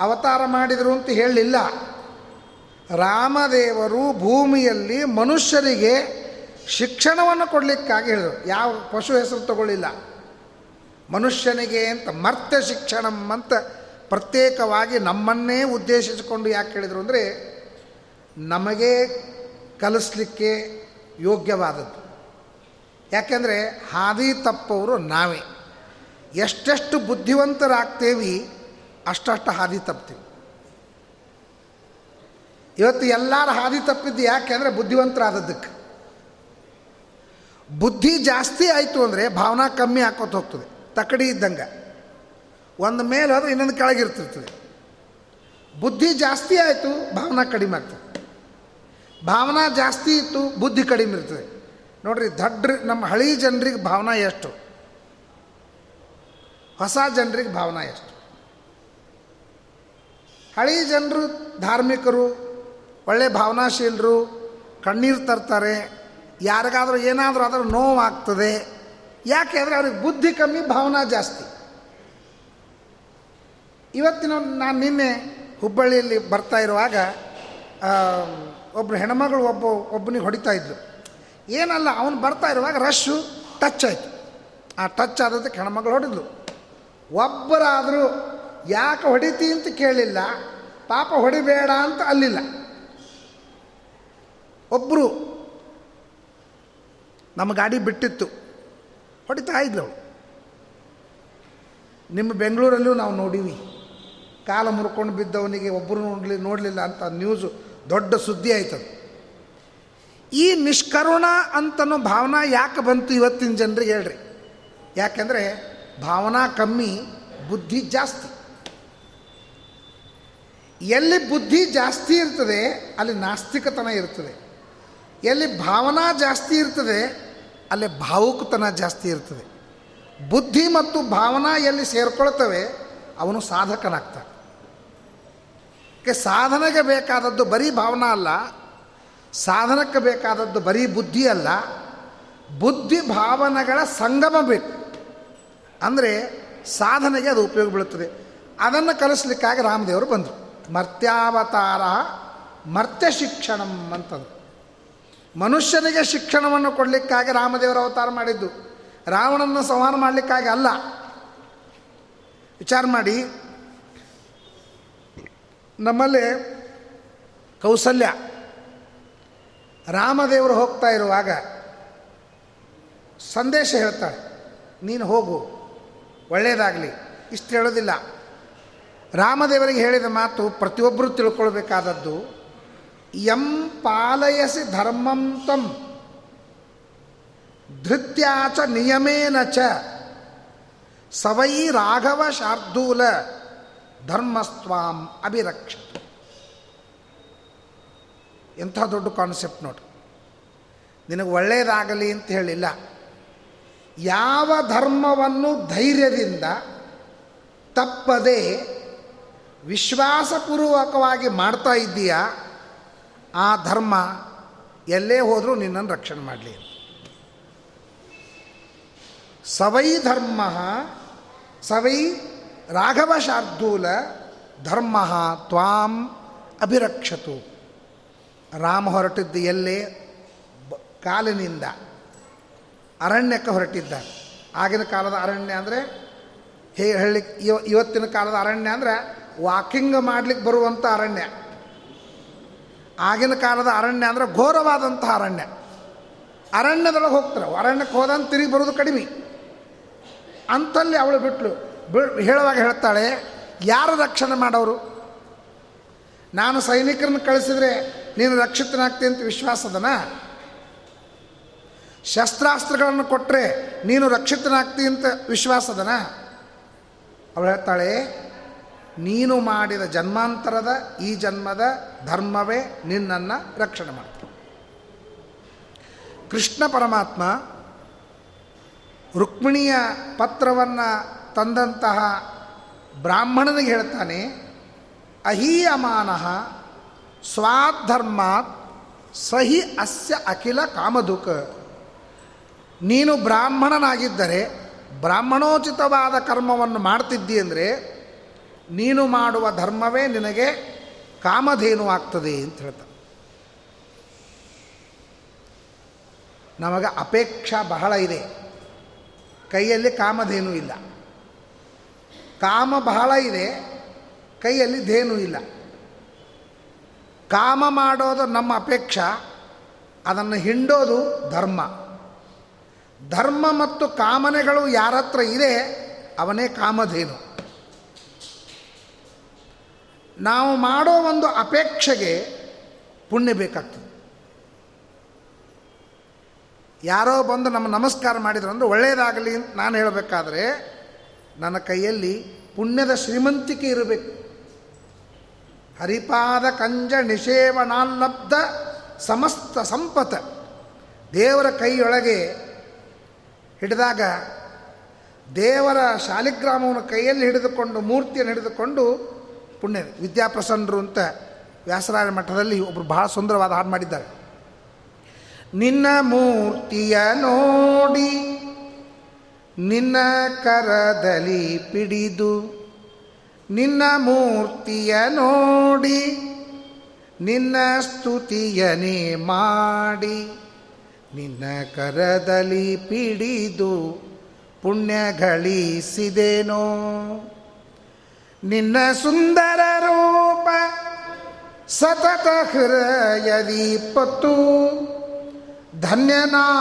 ಅವತಾರ ಮಾಡಿದರು ಅಂತ ಹೇಳಲಿಲ್ಲ. ರಾಮದೇವರು ಭೂಮಿಯಲ್ಲಿ ಮನುಷ್ಯರಿಗೆ ಶಿಕ್ಷಣವನ್ನು ಕೊಡಲಿಕ್ಕಾಗಿ ಹೇಳಿದರು. ಯಾವ ಪಶು ಹೆಸರು ತಗೊಳ್ಳಿಲ್ಲ. ಮನುಷ್ಯನಿಗೆ ಅಂತ ಮರ್ತ್ಯ ಶಿಕ್ಷಣಂ ಅಂತ ಪ್ರತ್ಯೇಕವಾಗಿ ನಮ್ಮನ್ನೇ ಉದ್ದೇಶಿಸಿಕೊಂಡು ಯಾಕೆ ಹೇಳಿದರು ಅಂದರೆ ನಮಗೆ ಕಲಿಸ್ಲಿಕ್ಕೆ ಯೋಗ್ಯವಾದದ್ದು. ಯಾಕೆಂದರೆ ಹಾದಿ ತಪ್ಪವರು ನಾವೇ. ಎಷ್ಟೆಷ್ಟು ಬುದ್ಧಿವಂತರಾಗ್ತೇವಿ ಅಷ್ಟಷ್ಟು ಹಾದಿ ತಪ್ತೀವಿ. ಇವತ್ತು ಎಲ್ಲರ ಹಾದಿ ತಪ್ಪಿದ್ದು ಯಾಕೆಂದರೆ ಬುದ್ಧಿವಂತರಾದದ್ದಕ್ಕೆ. ಬುದ್ಧಿ ಜಾಸ್ತಿ ಆಯಿತು ಅಂದರೆ ಭಾವನಾ ಕಮ್ಮಿ ಹಾಕೋತ ಹೋಗ್ತದೆ, ತಕಡಿ ಇದ್ದಂಗೆ. ಒಂದು ಮೇಲೆ ಹೋದ್ರೆ ಇನ್ನೊಂದು ಕೆಳಗಿರ್ತಿರ್ತದೆ. ಬುದ್ಧಿ ಜಾಸ್ತಿ ಆಯಿತು, ಭಾವನಾ ಕಡಿಮೆ ಆಗ್ತದೆ. ಭಾವನಾ ಜಾಸ್ತಿ ಇತ್ತು, ಬುದ್ಧಿ ಕಡಿಮೆ ಇರ್ತದೆ. ನೋಡ್ರಿ ದಡ್ರ ನಮ್ಮ ಹಳಿ ಜನರಿಗೆ ಭಾವನಾ ಎಷ್ಟು? ಹೊಸ ಜನರಿಗೆ ಭಾವನಾ ಎಷ್ಟು? ಹಳಿ ಜನರು, ಧಾರ್ಮಿಕರು, ಒಳ್ಳೆ ಭಾವನಾಶೀಲರು, ಕಣ್ಣೀರು ತರ್ತಾರೆ ಯಾರಿಗಾದರೂ ಏನಾದರೂ ಅದರ ನೋವಾಗ್ತದೆ. ಯಾಕೆ ಅಂದರೆ ಅವ್ರಿಗೆ ಬುದ್ಧಿ ಕಮ್ಮಿ, ಭಾವನಾ ಜಾಸ್ತಿ. ಇವತ್ತಿನ ನಾನು ನಿನ್ನೆ ಹುಬ್ಬಳ್ಳಿಯಲ್ಲಿ ಬರ್ತಾ ಇರುವಾಗ ಒಬ್ಬರು ಹೆಣ್ಮಗಳು ಒಬ್ಬ, ಒಬ್ಬನಿಗೆ ಹೊಡಿತಾ ಇದ್ದರು ಏನಲ್ಲ, ಅವನು ಬರ್ತಾ ಇರುವಾಗ ರಶ್ಶು ಟಚ್ ಆಯಿತು. ಆ ಟಚ್ ಆದದಕ್ಕೆ ಹೆಣ್ಮಗಳು ಹೊಡೆದ್ಲು. ಒಬ್ಬರಾದರೂ ಯಾಕೆ ಹೊಡಿತಿ ಅಂತ ಕೇಳಿಲ್ಲ, ಪಾಪ ಹೊಡಿಬೇಡ ಅಂತ ಅಲ್ಲಿಲ್ಲ. ಒಬ್ಬರು ನಮ್ಮ ಗಾಡಿ ಬಿಟ್ಟಿತ್ತು. ಹೊಡಿತಾ ಇದ್ಲು ನಿಮ್ಮ ಬೆಂಗಳೂರಲ್ಲೂ ನಾವು ನೋಡೀವಿ. ಕಾಲ ಮುರ್ಕೊಂಡು ಬಿದ್ದವನಿಗೆ ಒಬ್ಬರು ನೋಡಲಿ ನೋಡಲಿಲ್ಲ ಅಂತ ನ್ಯೂಸು ದೊಡ್ಡ ಸುದ್ದಿ ಆಯ್ತದು. ಈ ನಿಷ್ಕರುಣ ಅಂತನೋ ಭಾವನಾ ಯಾಕೆ ಬಂತು ಇವತ್ತಿನ ಜನರಿಗೆ ಹೇಳ್ರಿ. ಯಾಕೆಂದರೆ ಭಾವನಾ ಕಮ್ಮಿ, ಬುದ್ಧಿ ಜಾಸ್ತಿ. ಎಲ್ಲಿ ಬುದ್ಧಿ ಜಾಸ್ತಿ ಇರ್ತದೆ, ಅಲ್ಲಿ ನಾಸ್ತಿಕತನ ಇರ್ತದೆ. ಎಲ್ಲಿ ಭಾವನಾ ಜಾಸ್ತಿ ಇರ್ತದೆ ಅಲ್ಲಿ ಭಾವುಕತನ ಜಾಸ್ತಿ ಇರ್ತದೆ. ಬುದ್ಧಿ ಮತ್ತು ಭಾವನಾ ಎಲ್ಲಿ ಸೇರ್ಕೊಳ್ತವೆ, ಅವನು ಸಾಧಕನಾಗ್ತಾನೆ. ಸಾಧನೆಗೆ ಬೇಕಾದದ್ದು ಬರೀ ಭಾವನಾ ಅಲ್ಲ, ಸಾಧನಕ್ಕೆ ಬೇಕಾದದ್ದು ಬರೀ ಬುದ್ಧಿ ಅಲ್ಲ, ಬುದ್ಧಿ ಭಾವನೆಗಳ ಸಂಗಮ ಬೇಕು. ಅಂದರೆ ಸಾಧನೆಗೆ ಅದು ಉಪಯೋಗ ಬೀಳುತ್ತದೆ. ಅದನ್ನು ಕಲಿಸ್ಲಿಕ್ಕಾಗಿ ರಾಮದೇವರು ಬಂದರು. ಮರ್ತ್ಯಾವತಾರ ಮರ್ತ್ಯ ಶಿಕ್ಷಣಂ ಅಂತಂದು. ಮನುಷ್ಯನಿಗೆ ಶಿಕ್ಷಣವನ್ನು ಕೊಡಲಿಕ್ಕಾಗಿ ರಾಮದೇವರ ಅವತಾರ ಮಾಡಿದ್ದು. ರಾವಣನ ಸಂಹಾರ ಮಾಡಲಿಕ್ಕಾಗಿ ಅಲ್ಲ. ವಿಚಾರ ಮಾಡಿ. ನಮ್ಮಲ್ಲಿ ಕೌಸಲ್ಯ. ರಾಮದೇವರು ಹೋಗ್ತಾ ಇರುವಾಗ ಸಂದೇಶ ಹೇಳ್ತಾಳೆ, ನೀನು ಹೋಗು ಒಳ್ಳೆಯದಾಗಲಿ ಇಷ್ಟು ಹೇಳೋದಿಲ್ಲ. ರಾಮದೇವರಿಗೆ ಹೇಳಿದ ಮಾತು ಪ್ರತಿಯೊಬ್ಬರು ತಿಳ್ಕೊಳ್ಬೇಕಾದದ್ದು ಎಂ ಪಾಲಯಸಿ ಧರ್ಮಂ ತಂ ಧೃತ್ಯಾಚ ನಿಯಮೇನ ಚ ಸವೈ ರಾಘವ ಶಾರ್ದೂಲ ಧರ್ಮಸ್ವಾಂ ಅಭಿರಕ್ಷ ಎಂಥ ದೊಡ್ಡ ಕಾನ್ಸೆಪ್ಟ್ ನೋಡಿ. ನಿನಗೆ ಒಳ್ಳೆಯದಾಗಲಿ ಅಂತ ಹೇಳಿಲ್ಲ. ಯಾವ ಧರ್ಮವನ್ನು ಧೈರ್ಯದಿಂದ ತಪ್ಪದೆ ವಿಶ್ವಾಸಪೂರ್ವಕವಾಗಿ ಮಾಡ್ತಾ ಇದ್ದೀಯಾ ಆ ಧರ್ಮ ಎಲ್ಲೇ ಹೋದರೂ ನಿನ್ನನ್ನು ರಕ್ಷಣೆ ಮಾಡಲಿ. ಸವೈ ಧರ್ಮ, ಸವೈ ರಾಘವ ಶಾರ್ದೂಲ ಧರ್ಮ ತ್ವಾಂ ಅಭಿರಕ್ಷತು. ರಾಮ ಹೊರಟಿದ್ದು ಎಲ್ಲೇ? ಕಾಲಿನಿಂದ. ಅರಣ್ಯಕ್ಕೆ ಹೊರಟಿದ್ದ. ಆಗಿನ ಕಾಲದ ಅರಣ್ಯ ಅಂದರೆ, ಹೇ, ಹೇಳಿ ಇವತ್ತಿನ ಕಾಲದ ಅರಣ್ಯ ಅಂದರೆ, ವಾಕಿಂಗ್ ಮಾಡ್ಲಿಕ್ಕೆ ಬರುವಂಥ ಅರಣ್ಯ. ಆಗಿನ ಕಾಲದ ಅರಣ್ಯ ಅಂದರೆ ಘೋರವಾದಂಥ ಅರಣ್ಯ. ಅರಣ್ಯದೊಳಗೆ ಹೋಗ್ತಾರೆ ಅರಣ್ಯಕ್ಕೆ ಹೋದಂತ ತಿರುಗಿ ಬರೋದು ಕಡಿಮೆ. ಅಂಥಲ್ಲಿ ಅವಳು ಬಿಟ್ಲು. ಹೇಳುವಾಗ ಹೇಳ್ತಾಳೆ, ಯಾರು ರಕ್ಷಣೆ ಮಾಡೋರು? ನಾನು ಸೈನಿಕರನ್ನು ಕಳಿಸಿದರೆ ನೀನು ರಕ್ಷಿತನಾಗ್ತಿ ಅಂತ ವಿಶ್ವಾಸದನ ಶಸ್ತ್ರಾಸ್ತ್ರಗಳನ್ನು ಕೊಟ್ಟರೆ ನೀನು ರಕ್ಷಿತನಾಗ್ತಿ ಅಂತ ವಿಶ್ವಾಸದನ ಅವಳು ಹೇಳ್ತಾಳೆ ನೀನು ಮಾಡಿದ ಜನ್ಮಾಂತರದ ಈ ಜನ್ಮದ ಧರ್ಮವೇ ನಿನ್ನನ್ನು ರಕ್ಷಣೆ ಮಾಡ್ತು ಕೃಷ್ಣ ಪರಮಾತ್ಮ ರುಕ್ಮಿಣಿಯ ಪತ್ರವನ್ನು ತಂದಂತಹ ಬ್ರಾಹ್ಮಣನಿಗೆ ಹೇಳ್ತಾನೆ ಅಹೀಯಮಾನಃ ಸ್ವಾಧರ್ಮಾತ್ ಸಹಿ ಅಸ್ಯ ಅಖಿಲ ಕಾಮದುಕ ನೀನು ಬ್ರಾಹ್ಮಣನಾಗಿದ್ದರೆ ಬ್ರಾಹ್ಮಣೋಚಿತವಾದ ಕರ್ಮವನ್ನು ಮಾಡ್ತಿದ್ದಿ ಅಂದರೆ ನೀನು ಮಾಡುವ ಧರ್ಮವೇ ನಿನಗೆ ಕಾಮಧೇನು ಆಗ್ತದೆ ಅಂತ ಹೇಳ್ತಾರೆ ನಮಗೆ ಅಪೇಕ್ಷಾ ಬಹಳ ಇದೆ. ಕೈಯಲ್ಲಿ ಕಾಮಧೇನು ಇಲ್ಲ. ಕಾಮ ಬಹಳ ಇದೆ, ಕೈಯಲ್ಲಿ ಧೇನು ಇಲ್ಲ. ಕಾಮ ಮಾಡೋದು ನಮ್ಮ ಅಪೇಕ್ಷ, ಅದನ್ನು ಹಿಂಡೋದು ಧರ್ಮ. ಧರ್ಮ ಮತ್ತು ಕಾಮನೆಗಳು ಯಾರತ್ರ ಇದೆ, ಅವನೇ ಕಾಮಧೇನು. ನಾವು ಮಾಡೋ ಒಂದು ಅಪೇಕ್ಷೆಗೆ ಪುಣ್ಯ ಬೇಕಾಗ್ತದೆ. ಯಾರೋ ಬಂದು ನಮ್ಮ ನಮಸ್ಕಾರ ಮಾಡಿದ್ರು ಅಂದರೆ ಒಳ್ಳೆಯದಾಗಲಿ ಅಂತ ನಾನು ಹೇಳಬೇಕಾದ್ರೆ ನನ್ನ ಕೈಯಲ್ಲಿ ಪುಣ್ಯದ ಶ್ರೀಮಂತಿಕೆ ಇರಬೇಕು. ಹರಿಪಾದ ಕಂಜ ನಿಷೇವಣಾಲ್ಲಬ್ಧ ಸಮಸ್ತ ಸಂಪತ. ದೇವರ ಕೈಯೊಳಗೆ ಹಿಡಿದಾಗ ದೇವರ ಶಾಲಿಗ್ರಾಮವನ್ನು ಕೈಯಲ್ಲಿ ಹಿಡಿದುಕೊಂಡು ಮೂರ್ತಿಯನ್ನು ಹಿಡಿದುಕೊಂಡು ಪುಣ್ಯ ವಿದ್ಯಾಪ್ರಸನ್ನರು ಅಂತ ವ್ಯಾಸರಾಯ ಮಠದಲ್ಲಿ ಒಬ್ಬರು ಬಹಳ ಸುಂದರವಾದ ಹಾಡು ಮಾಡಿದ್ದಾರೆ. ನಿನ್ನ ಮೂರ್ತಿಯ ನೋಡಿ, ನಿನ್ನ ಕರದಲ್ಲಿ ಪಿಡಿದು, ನಿನ್ನ ಮೂರ್ತಿಯ ನೋಡಿ, ನಿನ್ನ ಸ್ತುತಿಯನೇ ಮಾಡಿ, ನಿನ್ನ ಕರದಲ್ಲಿ ಪಿಡಿದು ಪುಣ್ಯ ಗಳಿಸಿದೇನೋ. ನಿನ್ನ ಸುಂದರ ರೂಪ ಸತತ ಹೃದಯ ಪತ್ತು ಧನ್ಯನಾಗಿರುವೆ.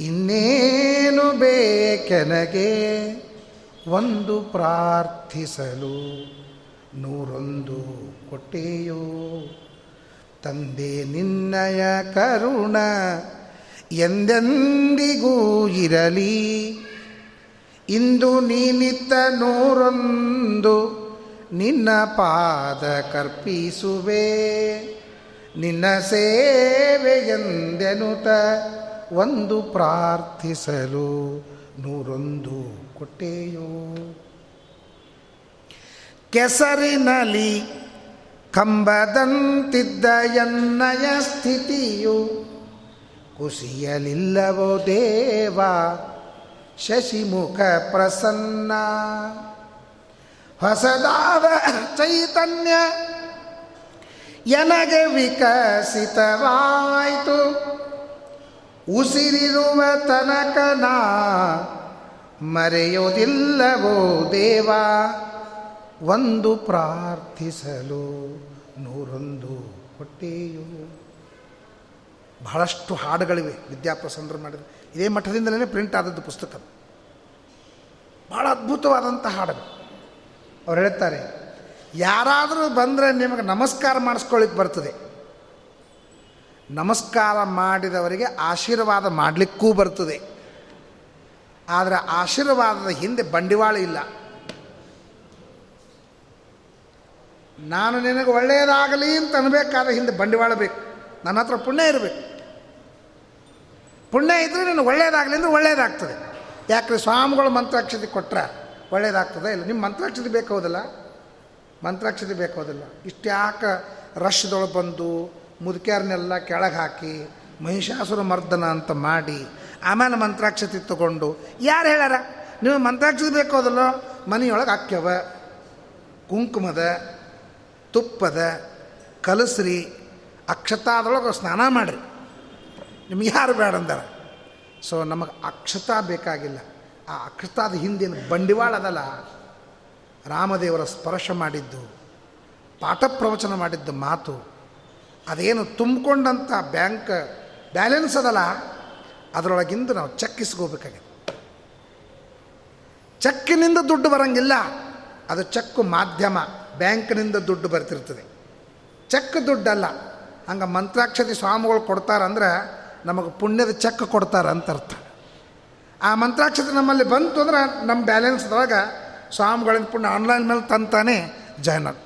ಇನ್ನೇನು ಬೇಕೆನಗೆ? ಒಂದು ಪ್ರಾರ್ಥಿಸಲು ನೂರೊಂದು ಕೊಟ್ಟೆಯೋ? ತಂದೆ ನಿನ್ನಯ ಕರುಣ ಎಂದೆಂದಿಗೂ ಇರಲಿ. ಇಂದು ನೀನಿತ್ತ ನೂರೊಂದು ನಿನ್ನ ಪಾದ ಕರ್ಪಿಸುವೆ. ನಿನ್ನ ಸೇವೆಯೆಂದೆನುತ ಒಂದು ಪ್ರಾರ್ಥಿಸಲು ನೂರೊಂದು ಕೊಟ್ಟೆಯೋ. ಕೆಸರಿನಲಿ ಕಂಬದಂತಿದ್ದ ಎನ್ನಯ ಸ್ಥಿತಿಯು ಕುಸಿಯಲಿಲ್ಲವೋ ದೇವ. ಶಶಿಮುಖ ಪ್ರಸನ್ನ. ಹೊಸದಾದ ಚೈತನ್ಯ ಎನಗೆ ವಿಕಸಿತವಾಯಿತು. ಉಸಿರಿರುವ ನಾ ಮರೆಯೋದಿಲ್ಲವೋ ದೇವ. ಒಂದು ಪ್ರಾರ್ಥಿಸಲು ನೂರೊಂದು ಹೊಟ್ಟೆಯು. ಬಹಳಷ್ಟು ಹಾಡುಗಳಿವೆ ವಿದ್ಯಾಪ್ರಸಂದ್ರ ಮಾಡಿದ ಇದೇ ಮಠದಿಂದಲೇ ಪ್ರಿಂಟ್ ಆದದ್ದು ಪುಸ್ತಕ ಭಾಳ ಅದ್ಭುತವಾದಂಥ ಹಾಡು ಅವ್ರು ಹೇಳ್ತಾರೆ, ಯಾರಾದರೂ ಬಂದರೆ ನಿಮಗೆ ನಮಸ್ಕಾರ ಮಾಡಿಸ್ಕೊಳ್ಳಿಕ್ಕೆ ಬರ್ತದೆ. ನಮಸ್ಕಾರ ಮಾಡಿದವರಿಗೆ ಆಶೀರ್ವಾದ ಮಾಡಲಿಕ್ಕೂ ಬರ್ತದೆ. ಆದರೆ ಆಶೀರ್ವಾದದ ಹಿಂದೆ ಬಂಡಿವಾಳ ಇಲ್ಲ. ನಾನು ನಿನಗೆ ಒಳ್ಳೆಯದಾಗಲಿ ಅಂತ ಅನ್ಬೇಕಾದ್ರೆ ಹಿಂದೆ ಬಂಡಿವಾಳ ಬೇಕು. ನನ್ನ ಹತ್ರ ಪುಣ್ಯ ಇರಬೇಕು. ಪುಣ್ಯ ಇದ್ದರೆ ನಿನಗೆ ಒಳ್ಳೆಯದಾಗಲಿ ಅಂದರೆ ಒಳ್ಳೆಯದಾಗ್ತದೆ ಯಾಕ್ರೆ ಸ್ವಾಮಿಗಳು ಮಂತ್ರಾಕ್ಷತೆ ಕೊಟ್ಟರೆ ಒಳ್ಳೆಯದಾಗ್ತದೆ ಇಲ್ಲ? ನಿಮ್ಮ ಮಂತ್ರಾಕ್ಷತೆ ಬೇಕಾಗೋದಿಲ್ಲ ಮಂತ್ರಾಕ್ಷತೆ ಬೇಕು ಇಷ್ಟು ಯಾಕೆ ರಶ್ದೊಳಗೆ ಬಂದು ಮುದುಕ್ಯಾರನ್ನೆಲ್ಲ ಕೆಳಗೆ ಹಾಕಿ ಮಹಿಷಾಸುರ ಮರ್ದನ ಅಂತ ಮಾಡಿ ಆಮೇಲೆ ಮಂತ್ರಾಕ್ಷತೆ ತಗೊಂಡು ಯಾರು ಹೇಳ್ಯಾರ? ನೀವು ಮಂತ್ರಾಕ್ಷತೆ ಬೇಕಾಗೋದಿಲ್ಲ ಮನೆಯೊಳಗೆ ಹಾಕ್ಯವ ಕುಂಕುಮದ, ತುಪ್ಪದ, ಕಲಸ್ರಿ, ಅಕ್ಷತಾದೊಳಗೆ ಸ್ನಾನ ಮಾಡಿರಿ. ನಿಮ್ಗೆ ಯಾರು ಬೇಡ ಅಂದಾರ? ಸೊ ನಮಗೆ ಅಕ್ಷತಾ ಬೇಕಾಗಿಲ್ಲ. ಆ ಅಕ್ಷತಾದ ಹಿಂದಿನ ಬಂಡಿವಾಳ ಅದಲ್ಲ. ರಾಮದೇವರ ಸ್ಪರ್ಶ ಮಾಡಿದ್ದು, ಪಾಠ ಪ್ರವಚನ ಮಾಡಿದ್ದ ಮಾತು. ಅದೇನು ತುಂಬಿಕೊಂಡಂಥ ಬ್ಯಾಂಕ್ ಬ್ಯಾಲೆನ್ಸ್ ಅದಲ್ಲ. ಅದರೊಳಗಿಂದ ನಾವು ಚೆಕ್ ಇಸ್ಕೋಬೇಕಾಗಿದೆ ಚೆಕ್ಕಿನಿಂದ ದುಡ್ಡು ಬರಂಗಿಲ್ಲ. ಅದು ಚೆಕ್ಕು ಮಾಧ್ಯಮ, ಬ್ಯಾಂಕ್ನಿಂದ ದುಡ್ಡು ಬರ್ತಿರ್ತದೆ. ಚೆಕ್ ದುಡ್ಡಲ್ಲ. ಹಂಗೆ ಮಂತ್ರಾಕ್ಷತೆ ಸ್ವಾಮಿಗಳು ಕೊಡ್ತಾರಂದ್ರೆ ನಮಗೆ ಪುಣ್ಯದ ಚೆಕ್ ಕೊಡ್ತಾರೆ ಅಂತ ಅರ್ಥ. ಆ ಮಂತ್ರಾಕ್ಷತೆ ನಮ್ಮಲ್ಲಿ ಬಂತು ಅಂದ್ರೆ ನಮ್ಮ ಬ್ಯಾಲೆನ್ಸ್ದೊಳಗೆ ಸ್ವಾಮಿಗಳಿಂದ ಪುಣ್ಯ ಆನ್ಲೈನ್ ಮೇಲೆ ತಂತಾನೆ ಜಾಯ್ನ್ ಆಗ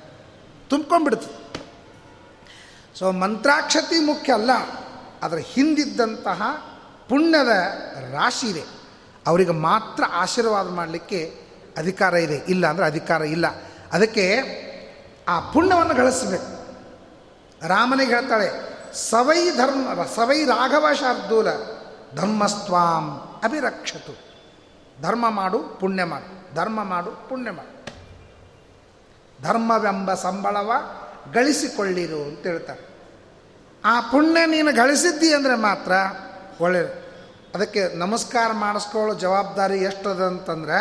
ತುಂಬ್ಕೊಂಡ್ಬಿಡ್ತು ಸೊ ಮಂತ್ರಾಕ್ಷತಿ ಮುಖ್ಯ ಅಲ್ಲ ಅದರ ಹಿಂದಿದ್ದಂತಹ ಪುಣ್ಯದ ರಾಶಿ ಇದೆ. ಅವರಿಗೆ ಮಾತ್ರ ಆಶೀರ್ವಾದ ಮಾಡಲಿಕ್ಕೆ ಅಧಿಕಾರ ಇದೆ. ಇಲ್ಲ ಅಂದರೆ ಅಧಿಕಾರ ಇಲ್ಲ. ಅದಕ್ಕೆ ಆ ಪುಣ್ಯವನ್ನು ಗಳಿಸಬೇಕು. ರಾಮನಿಗೆ ಹೇಳ್ತಾಳೆ ಸವೈ ಧರ್ಮ, ಸವೈ ರಾಘವ ಶಾರ್ದೂಲ ಧರ್ಮಸ್ವಾಂ ಅಭಿರಕ್ಷತು. ಧರ್ಮ ಮಾಡು, ಪುಣ್ಯ ಮಾಡು. ಧರ್ಮ ಮಾಡು, ಪುಣ್ಯ ಮಾಡು. ಧರ್ಮವೆಂಬ ಸಂಬಳವ ಗಳಿಸಿಕೊಳ್ಳಿರು ಅಂತ ಹೇಳ್ತಾರೆ. ಆ ಪುಣ್ಯ ನೀನು ಗಳಿಸಿದ್ದಿ ಅಂದರೆ ಮಾತ್ರ ಒಳ್ಳೆಯದು ಅದಕ್ಕೆ ನಮಸ್ಕಾರ ಮಾಡಿಸ್ಕೊಳ್ಳೋ ಜವಾಬ್ದಾರಿ ಎಷ್ಟದ ಅಂತಂದ್ರೆ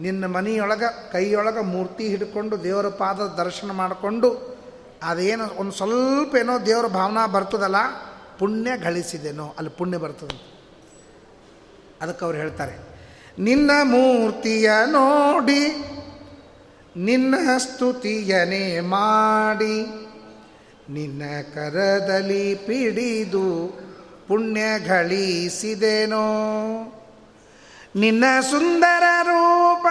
ನಿನ್ನ ಮನೆಯೊಳಗೆ, ಕೈಯೊಳಗೆ ಮೂರ್ತಿ ಹಿಡ್ಕೊಂಡು ದೇವರ ಪಾದ ದರ್ಶನ ಮಾಡಿಕೊಂಡು ಅದೇನು, ಒಂದು ಸ್ವಲ್ಪ ಏನೋ ದೇವರ ಭಾವನಾ ಬರ್ತದಲ್ಲ, ಪುಣ್ಯ ಗಳಿಸಿದೆನೋ, ಅಲ್ಲಿ ಪುಣ್ಯ ಬರ್ತದೆ ಅದಕ್ಕೆ ಅವ್ರು ಹೇಳ್ತಾರೆ, ನಿನ್ನ ಮೂರ್ತಿಯ ನೋಡಿ, ನಿನ್ನ ಸ್ತುತಿಯನೇ ಮಾಡಿ, ನಿನ್ನ ಕರದಲ್ಲಿ ಪಿಡಿದು ಪುಣ್ಯ ಗಳಿಸಿದೆನೋ. ನಿನ್ನ ಸುಂದರ ರೂಪ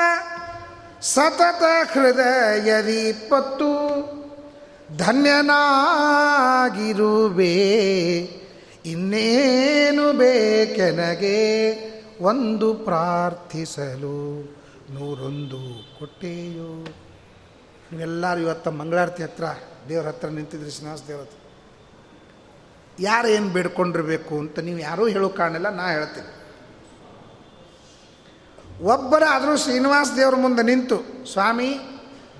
ಸತತ ಹೃದಯದಿ ಪತ್ತು ಧನ್ಯನಾಗಿರುವೆ. ಇನ್ನೇನು ಬೇಕೆನಗೆ ಒಂದು ಪ್ರಾರ್ಥಿಸಲು. ನೂರೊಂದು ಕೊಟ್ಟೆಯೋ. ನೀವೆಲ್ಲರೂ ಇವತ್ತು ಮಂಗಳಾರತಿ ಹತ್ರ, ದೇವ್ರ ಹತ್ರ ನಿಂತಿದ್ರಿ ಶ್ರೀನಿವಾಸ ದೇವ್ರ ಹತ್ರ. ಯಾರು ಏನು ಬೇಡ್ಕೊಂಡಿರಬೇಕು ಅಂತ ನೀವು ಯಾರೂ ಹೇಳೋ ಕಾರಣಲ್ಲ ನಾ ಹೇಳ್ತೀನಿ. ಒಬ್ಬರಾದರೂ ಶ್ರೀನಿವಾಸ ದೇವ್ರ ಮುಂದೆ ನಿಂತು, ಸ್ವಾಮಿ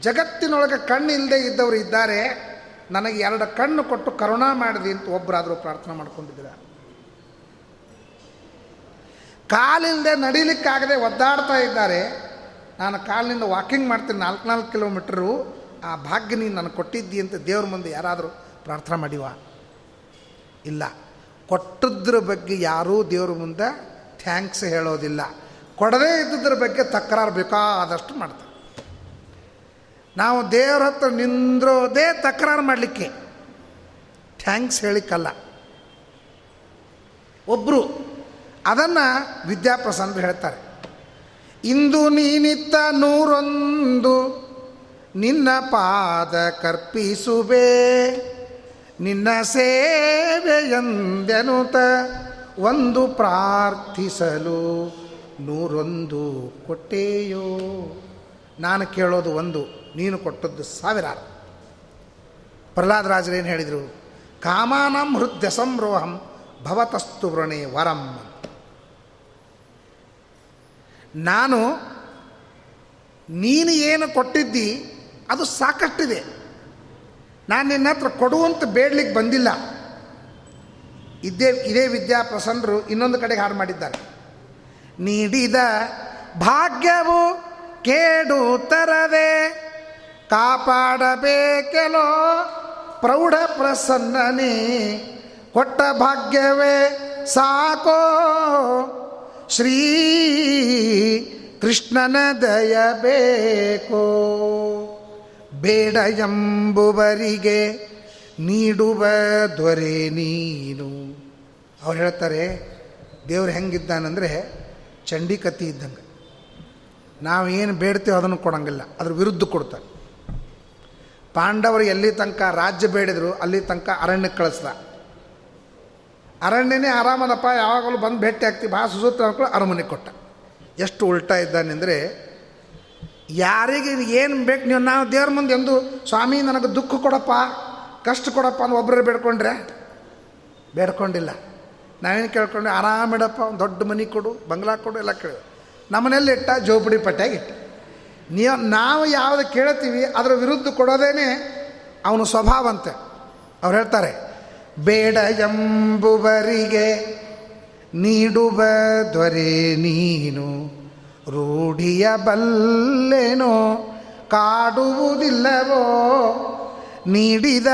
ಜಗತ್ತಿನೊಳಗೆ ಕಣ್ಣು ಇಲ್ಲದೆ ಇದ್ದವರು ಇದ್ದಾರೆ. ನನಗೆ ಎರಡು ಕಣ್ಣು ಕೊಟ್ಟು ಕರುಣಾ ಮಾಡಿದೆ ಅಂತ ಒಬ್ಬರಾದರೂ ಪ್ರಾರ್ಥನೆ ಮಾಡ್ಕೊಂಡಿದ್ದೀರ? ಕಾಲಿಲ್ಲದೆ ನಡೀಲಿಕ್ಕಾಗದೆ ಒದ್ದಾಡ್ತಾ ಇದ್ದಾರೆ. ನಾನು ಕಾಲಿನಿಂದ ವಾಕಿಂಗ್ ಮಾಡ್ತೀನಿ ನಾಲ್ಕು ನಾಲ್ಕು ಕಿಲೋಮೀಟ್ರು ಆ ಭಾಗ್ಯ ನೀನು ನನಗೆ ಕೊಟ್ಟಿದ್ದಿ ಅಂತ ದೇವ್ರ ಮುಂದೆ ಯಾರಾದರೂ ಪ್ರಾರ್ಥನೆ ಮಾಡಿವ? ಇಲ್ಲ. ಕೊಟ್ಟದ್ರ ಬಗ್ಗೆ ಯಾರೂ ದೇವ್ರ ಮುಂದೆ ಥ್ಯಾಂಕ್ಸ್ ಹೇಳೋದಿಲ್ಲ. ಕೊಡದೇ ಇದ್ದದ್ರ ಬಗ್ಗೆ ತಕರಾರು ಬೇಕಾದಷ್ಟು ಮಾಡ್ತಾರೆ. ನಾವು ದೇವ್ರ ಹತ್ರ ನಿಂದ್ರೋದೇ ತಕರಾರು ಮಾಡಲಿಕ್ಕೆ. ಥ್ಯಾಂಕ್ಸ್ ಹೇಳಿಕ್ಕಲ್ಲ. ಒಬ್ಬರು ಅದನ್ನು ವಿದ್ಯಾಪ್ರಸನ್ನರು ಹೇಳ್ತಾರೆ. ಇಂದು ನೀನಿತ್ತ ನೂರೊಂದು, ನಿನ್ನ ಪಾದ ಕರ್ಪಿಸುವೆ, ನಿನ್ನ ಸೇವೆಯಂದೆನುತ ಒಂದು ಪ್ರಾರ್ಥಿಸಲು ನೂರೊಂದು ಕೊಟ್ಟೆಯೋ? ನಾನು ಕೇಳೋದು ಒಂದು. ನೀನು ಕೊಟ್ಟದ್ದು ಸಾವಿರಾರು. ಪ್ರಹ್ಲಾದರಾಜರೇನು ಹೇಳಿದರು? ಕಾಮಾನಂ ಹೃದಯ ಸಂರೋಹಂ ಭವತಸ್ತು ವೃಣೆ ವರಂ. ನಾನು ನೀನು ಏನು ಕೊಟ್ಟಿದ್ದಿ ಅದು ಸಾಕಷ್ಟಿದೆ. ನಾನು ನಿನ್ನ ಹತ್ರ ಕೊಡುವಂತ ಬೇಡ್ಲಿಕ್ಕೆ ಬಂದಿಲ್ಲ. ಇದೇ ಇದೇ ವಿದ್ಯಾಪ್ರಸನ್ನರು ಇನ್ನೊಂದು ಕಡೆಗೆ ಹಾಡು ಮಾಡಿದ್ದಾರೆ. ನೀಡಿದ ಭಾಗ್ಯವು ಕೇಡು ತರದೆ ಕಾಪಾಡಬೇಕೆಲೋ ಪ್ರೌಢ ಪ್ರಸನ್ನನೇ, ಕೊಟ್ಟ ಭಾಗ್ಯವೇ ಸಾಕೋ. ಶ್ರೀ ಕೃಷ್ಣನ ದಯ ಬೇಕೋ. ಬೇಡ ಎಂಬುವರಿಗೆ ನೀಡುವ ದೊರೆ ನೀನು. ಅವ್ರು ಹೇಳ್ತಾರೆ, ದೇವ್ರು ಹೆಂಗಿದ್ದಾನಂದರೆ ಚಂಡಿಕತಿ ಇದ್ದಂಗೆ. ನಾವು ಏನು ಬೇಡ್ತೀವೋ ಅದನ್ನು ಕೊಡೋಂಗಿಲ್ಲ, ಅದ್ರ ವಿರುದ್ಧ ಕೊಡ್ತಾರೆ. ಪಾಂಡವರು ಎಲ್ಲಿ ತನಕ ರಾಜ್ಯ ಬೇಡಿದ್ರು ಅಲ್ಲಿ ತನಕ ಅರಣ್ಯಕ್ಕೆ ಕಳಿಸ್ದ. ಅರಣ್ಯನೇ ಆರಾಮದಪ್ಪ, ಯಾವಾಗಲೂ ಬಂದು ಭೇಟಿ ಆಗ್ತೀವಿ ಭಾಳ ಸುಸೂತ್ರ ಅರಮನೆ ಕೊಟ್ಟ. ಎಷ್ಟು ಉಲ್ಟಾ ಇದ್ದಾನೆಂದರೆ, ಯಾರಿಗೆ ಏನು ಬೇಕು ನೀವು ನಾವು ದೇವ್ರ ಮುಂದೆ ಎಂದು ಸ್ವಾಮಿ ನನಗೆ ದುಃಖ ಕೊಡಪ್ಪ, ಕಷ್ಟ ಕೊಡಪ್ಪ ಅಂತ ಒಬ್ಬರೇ ಬೇಡ್ಕೊಂಡ್ರೆ? ಬೇಡ್ಕೊಂಡಿಲ್ಲ. ನಾವೇನು ಕೇಳ್ಕೊಂಡ್ರೆ ಆರಾಮಿಡಪ್ಪ, ಒಂದು ದೊಡ್ಡ ಮನೆ ಕೊಡು, ಬಂಗ್ಲಾ ಕೊಡು, ಎಲ್ಲ ಕೇಳಿ ನಮ್ಮನೆಯಲ್ಲಿ ಇಟ್ಟ ಜೋಪಡಿ ಪಟ್ಟಾಗಿ ಇಟ್ಟ ನೀವು ಯಾವುದು ಕೇಳ್ತೀವಿ, ಅದರ ವಿರುದ್ಧ ಕೊಡೋದೇನೆ ಅವನು ಸ್ವಭಾವಂತೆ. ಅವ್ರು ಹೇಳ್ತಾರೆ, ಬೇಡ ಎಂಬುವರಿಗೆ ನೀಡುವ ದೊರೆ ನೀನು, ರೂಢಿಯ ಬಲ್ಲೆನೋ ಕಾಡುವುದಿಲ್ಲವೋ, ನೀಡಿದ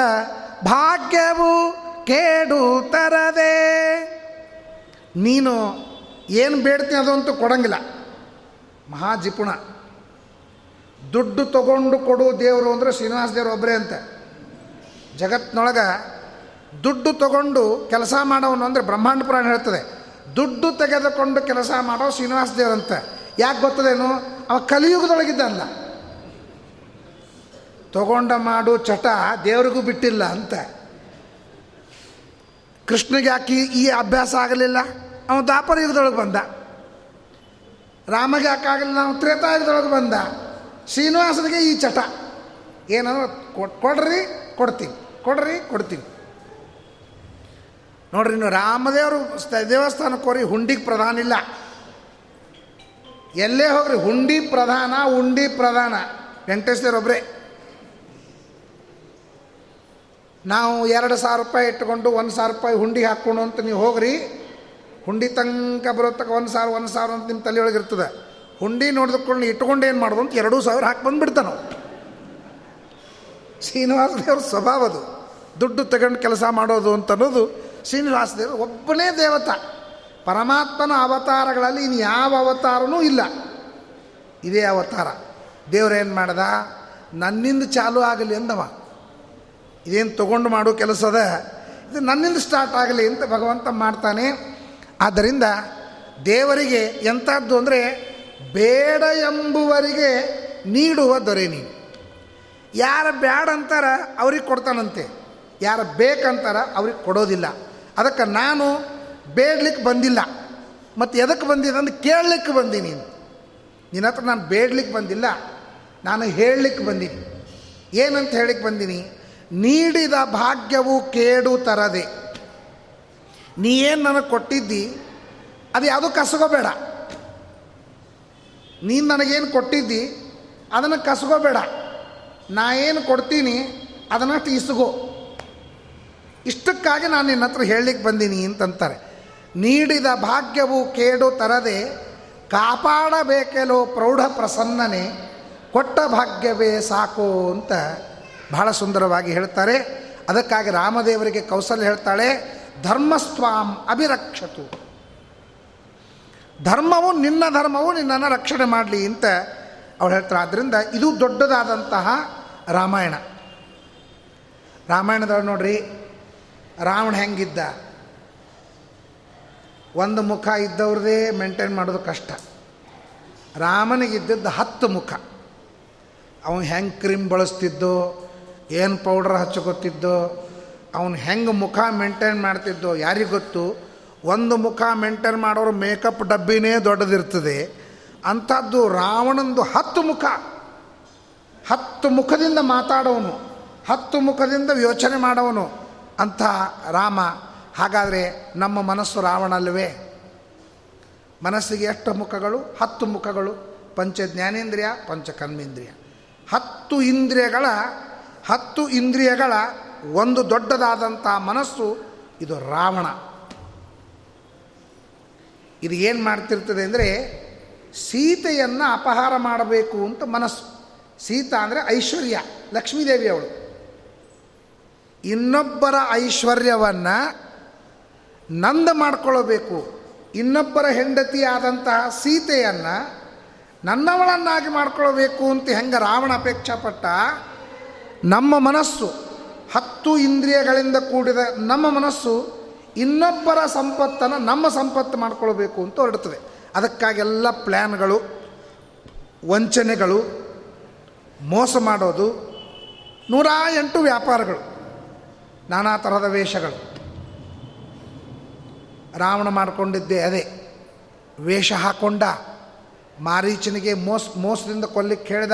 ಭಾಗ್ಯವು ಕೇಡು ತರದೆ. ನೀನು ಏನು ಬೇಡ್ತೀನಿ ಅದಂತೂ ಕೊಡಂಗಿಲ್ಲ. ಮಹಾಜಿಪುಣ ದುಡ್ಡು ತಗೊಂಡು ಕೊಡು ದೇವರು ಅಂದರೆ ಶ್ರೀನಿವಾಸ ದೇವರು ಒಬ್ಬರೇ ಅಂತ. ಜಗತ್ತಿನೊಳಗೆ ದುಡ್ಡು ತಗೊಂಡು ಕೆಲಸ ಮಾಡೋನು ಅಂದರೆ ಬ್ರಹ್ಮಾಂಡ ಪುರಾಣ ಹೇಳ್ತದೆ. ದುಡ್ಡು ತೆಗೆದುಕೊಂಡು ಕೆಲಸ ಮಾಡೋ ಶ್ರೀನಿವಾಸ ದೇವರಂತೆ ಯಾಕೆ ಗೊತ್ತದೇನು? ಅವ ಕಲಿಯುಗದೊಳಗಿದ್ದಲ್ಲ. ತಗೊಂಡ ಮಾಡು ಚಟ ದೇವರಿಗೂ ಬಿಟ್ಟಿಲ್ಲ ಅಂತ. ಕೃಷ್ಣಗೆ ಯಾಕೆ ಈ ಅಭ್ಯಾಸ ಆಗಲಿಲ್ಲ? ಅವನು ದಾಪರ ಯುಗದೊಳಗೆ ಬಂದ. ರಾಮಗೆ ಯಾಕಾಗಲಿಲ್ಲ ನಾವು ತ್ರೇತಾಯುಗದೊಳಗೆ ಬಂದ. ಶ್ರೀನಿವಾಸನಿಗೆ ಈ ಚಟ. ಏನಂದ್ರೆ ಕೊಡ್ರಿ, ಕೊಡ್ತೀನಿ. ಕೊಡ್ರಿ, ಕೊಡ್ತೀನಿ. ನೋಡ್ರಿ ನೀವು ರಾಮದೇವರು ದೇವಸ್ಥಾನಕ್ಕೆ ಹೋರಿ ಹುಂಡಿಗೆ ಪ್ರಧಾನ ಇಲ್ಲ. ಎಲ್ಲೇ ಹೋಗ್ರಿ, ಹುಂಡಿ ಪ್ರಧಾನ, ಉಂಡಿ ಪ್ರಧಾನ. ವೆಂಕಟೇಶ್ವರ ಒಬ್ಬರೇ ನಾವು ಎರಡು ಸಾವಿರ ರೂಪಾಯಿ ಇಟ್ಕೊಂಡು ಒಂದು ಸಾವಿರ ರೂಪಾಯಿ ಹುಂಡಿ ಹಾಕ್ಕೊಂಡು ಅಂತ ನೀವು ಹೋಗ್ರಿ. ಹುಂಡಿ ತನಕ ಬರೋ ತನಕ ಒಂದು ಸಾವಿರ ಒಂದು ಸಾವಿರ ಅಂತ ನಿಮ್ಮ ತಲೆಯೊಳಗೆ ಇರ್ತದೆ. ಹುಂಡಿ ನೋಡಿದ್ಕೊಂಡು ಇಟ್ಕೊಂಡು ಏನು ಮಾಡೋದು ಅಂತ ಎರಡೂ ಸಾವಿರ ಹಾಕಿ ಶ್ರೀನಿವಾಸ ದೇವ್ರ ಸ್ವಭಾವ ಅದು. ದುಡ್ಡು ತಗೊಂಡು ಕೆಲಸ ಮಾಡೋದು ಅಂತ ಅನ್ನೋದು ಶ್ರೀನಿವಾಸ ದೇವರು ಒಬ್ಬನೇ ದೇವತ. ಪರಮಾತ್ಮನ ಅವತಾರಗಳಲ್ಲಿ ಇನ್ನು ಯಾವ ಅವತಾರನೂ ಇಲ್ಲ. ಇದೇ ಅವತಾರ. ದೇವ್ರೇನು ಮಾಡ್ದ? ನನ್ನಿಂದ ಚಾಲು ಆಗಲಿ ಅಂದವ. ಇದೇನು ತಗೊಂಡು ಮಾಡೋ ಕೆಲಸದ? ಇದು ನನ್ನಿಂದ ಸ್ಟಾರ್ಟ್ ಆಗಲಿ ಅಂತ ಭಗವಂತ ಮಾಡ್ತಾನೆ. ಆದ್ದರಿಂದ ದೇವರಿಗೆ ಎಂಥದ್ದು ಅಂದರೆ ಬೇಡ ಎಂಬುವರಿಗೆ ನೀಡುವ ದೊರೆ ನೀನು. ಯಾರು ಬ್ಯಾಡ ಅಂತಾರ ಅವ್ರಿಗೆ ಕೊಡ್ತಾನಂತೆ. ಯಾರು ಬೇಕಂತಾರ ಅವ್ರಿಗೆ ಕೊಡೋದಿಲ್ಲ. ಅದಕ್ಕೆ ನಾನು ಬೇಡ್ಲಿಕ್ಕೆ ಬಂದಿಲ್ಲ. ಮತ್ತು ಎದಕ್ಕೆ ಬಂದಿದೆ ಅಂದ್ರೆ ಕೇಳಲಿಕ್ಕೆ ಬಂದೀನಿ ನಿನ್ನ ಹತ್ರ ನಾನು ಬೇಡ್ಲಿಕ್ಕೆ ಬಂದಿಲ್ಲ. ನಾನು ಹೇಳಲಿಕ್ಕೆ ಬಂದೀನಿ. ಏನಂತ ಹೇಳಿಕ್ಕೆ ಬಂದೀನಿ? ನೀಡಿದ ಭಾಗ್ಯವು ಕೇಡು ತರದೆ. ನೀ ಏನು ನನಗೆ ಕೊಟ್ಟಿದ್ದಿ? ಅದು ಯಾವುದೂ ಕಸಗೋಬೇಡ ನೀನು ನನಗೇನು ಕೊಟ್ಟಿದ್ದಿ? ಅದನ್ನು ಕಸಗೋಬೇಡ ನಾ ಏನು ಕೊಡ್ತೀನಿ, ಅದನ್ನಷ್ಟು ಇಸುಗೋ ಇಷ್ಟಕ್ಕಾಗಿ ನಾನು ನಿನ್ನ ಹತ್ರ ಹೇಳಲಿಕ್ಕೆ ಬಂದೀನಿ ಅಂತಂತಾರೆ. ನೀಡಿದ ಭಾಗ್ಯವು ಕೇಡು ತರದೆ ಕಾಪಾಡಬೇಕೆಲೋ ಪ್ರೌಢ ಪ್ರಸನ್ನನೆ, ಕೊಟ್ಟ ಭಾಗ್ಯವೇ ಸಾಕು ಅಂತ ಬಹಳ ಸುಂದರವಾಗಿ ಹೇಳ್ತಾರೆ. ಅದಕ್ಕಾಗಿ ರಾಮದೇವರಿಗೆ ಕೌಸಲ್ಯ ಹೇಳ್ತಾಳೆ ಧರ್ಮಸ್ವಾಂ ಅಭಿರಕ್ಷತು. ಧರ್ಮವು ನಿನ್ನ ಧರ್ಮವು ನಿನ್ನನ್ನು ರಕ್ಷಣೆ ಮಾಡಲಿ ಅಂತ ಅವಳು ಹೇಳ್ತಾರೆ. ಆದ್ದರಿಂದ ಇದು ದೊಡ್ಡದಾದಂತಹ ರಾಮಾಯಣ. ರಾಮಾಯಣದೊಳಗೆ ನೋಡ್ರಿ, ರಾವಣ ಹೆಂಗಿದ್ದ? ಒಂದು ಮುಖ ಇದ್ದವ್ರದೇ ಮೇಂಟೈನ್ ಮಾಡೋದು ಕಷ್ಟ. ರಾಮನಿಗಿದ್ದದ್ದು ಹತ್ತು ಮುಖ. ಅವನು ಹೆಂಗೆ ಕ್ರೀಮ್ ಬಳಸ್ತಿದ್ದೋ, ಏನು ಪೌಡ್ರ್ ಹಚ್ಕೋತಿದ್ದೋ, ಅವನು ಹೆಂಗೆ ಮುಖ ಮೇಂಟೈನ್ ಮಾಡ್ತಿದ್ದೋ, ಯಾರಿಗೆ ಗೊತ್ತು? ಒಂದು ಮುಖ ಮೇಂಟೈನ್ ಮಾಡೋರು ಮೇಕಪ್ ಡಬ್ಬಿನೇ ದೊಡ್ಡದಿರ್ತದೆ. ಅಂಥದ್ದು ರಾವಣಂದು ಹತ್ತು ಮುಖ. ಹತ್ತು ಮುಖದಿಂದ ಮಾತಾಡೋನು. ಹತ್ತು ಮುಖದಿಂದ ಯೋಚನೆ ಮಾಡೋನು ಅಂಥ ರಾಮ. ಹಾಗಾದರೆ ನಮ್ಮ ಮನಸ್ಸು ರಾವಣ ಅಲ್ಲವೇ ಮನಸ್ಸಿಗೆ ಎಷ್ಟು ಮುಖಗಳು? ಹತ್ತು ಮುಖಗಳು. ಪಂಚ ಜ್ಞಾನೇಂದ್ರಿಯ ಪಂಚ ಕರ್ಮೇಂದ್ರಿಯ ಹತ್ತು ಇಂದ್ರಿಯಗಳ ಹತ್ತು ಇಂದ್ರಿಯಗಳ ಒಂದು ದೊಡ್ಡದಾದಂಥ ಮನಸ್ಸು ಇದು ರಾವಣ. ಇದು ಏನು ಮಾಡ್ತಿರ್ತದೆ ಅಂದರೆ ಸೀತೆಯನ್ನು ಅಪಹಾರ ಮಾಡಬೇಕು ಅಂತ ಮನಸ್ಸು. ಸೀತಾ ಅಂದರೆ ಐಶ್ವರ್ಯ, ಲಕ್ಷ್ಮೀದೇವಿ ಅವಳು. ಇನ್ನೊಬ್ಬರ ಐಶ್ವರ್ಯವನ್ನು ನಂದ ಮಾಡ್ಕೊಳ್ಳಬೇಕು. ಇನ್ನೊಬ್ಬರ ಹೆಂಡತಿಯಾದಂತಹ ಸೀತೆಯನ್ನು ನನ್ನವಳನ್ನಾಗಿ ಮಾಡ್ಕೊಳ್ಬೇಕು ಅಂತ ಹೆಂಗೆ ರಾವಣ ಅಪೇಕ್ಷೆ ಪಟ್ಟ ನಮ್ಮ ಮನಸ್ಸು ಹತ್ತು ಇಂದ್ರಿಯಗಳಿಂದ ಕೂಡಿದ ನಮ್ಮ ಮನಸ್ಸು ಇನ್ನೊಬ್ಬರ ಸಂಪತ್ತನ್ನು ನಮ್ಮ ಸಂಪತ್ತು ಮಾಡ್ಕೊಳ್ಬೇಕು ಅಂತ ಹೊರಡ್ತದೆ. ಅದಕ್ಕಾಗೆಲ್ಲ ಪ್ಲ್ಯಾನ್ಗಳು ವಂಚನೆಗಳು, ಮೋಸ ಮಾಡೋದು ನೂರ ಎಂಟು ವ್ಯಾಪಾರಗಳು, ನಾನಾ ತರಹದ ವೇಷಗಳು. ರಾವಣ ಮಾಡಿಕೊಂಡಿದ್ದೆ ಅದೇ, ವೇಷ ಹಾಕೊಂಡ, ಮಾರೀಚನಿಗೆ ಮೋಸ, ಮೋಸದಿಂದ ಕೊಲ್ಲಿಕ್ಕೆ ಹೇಳಿದ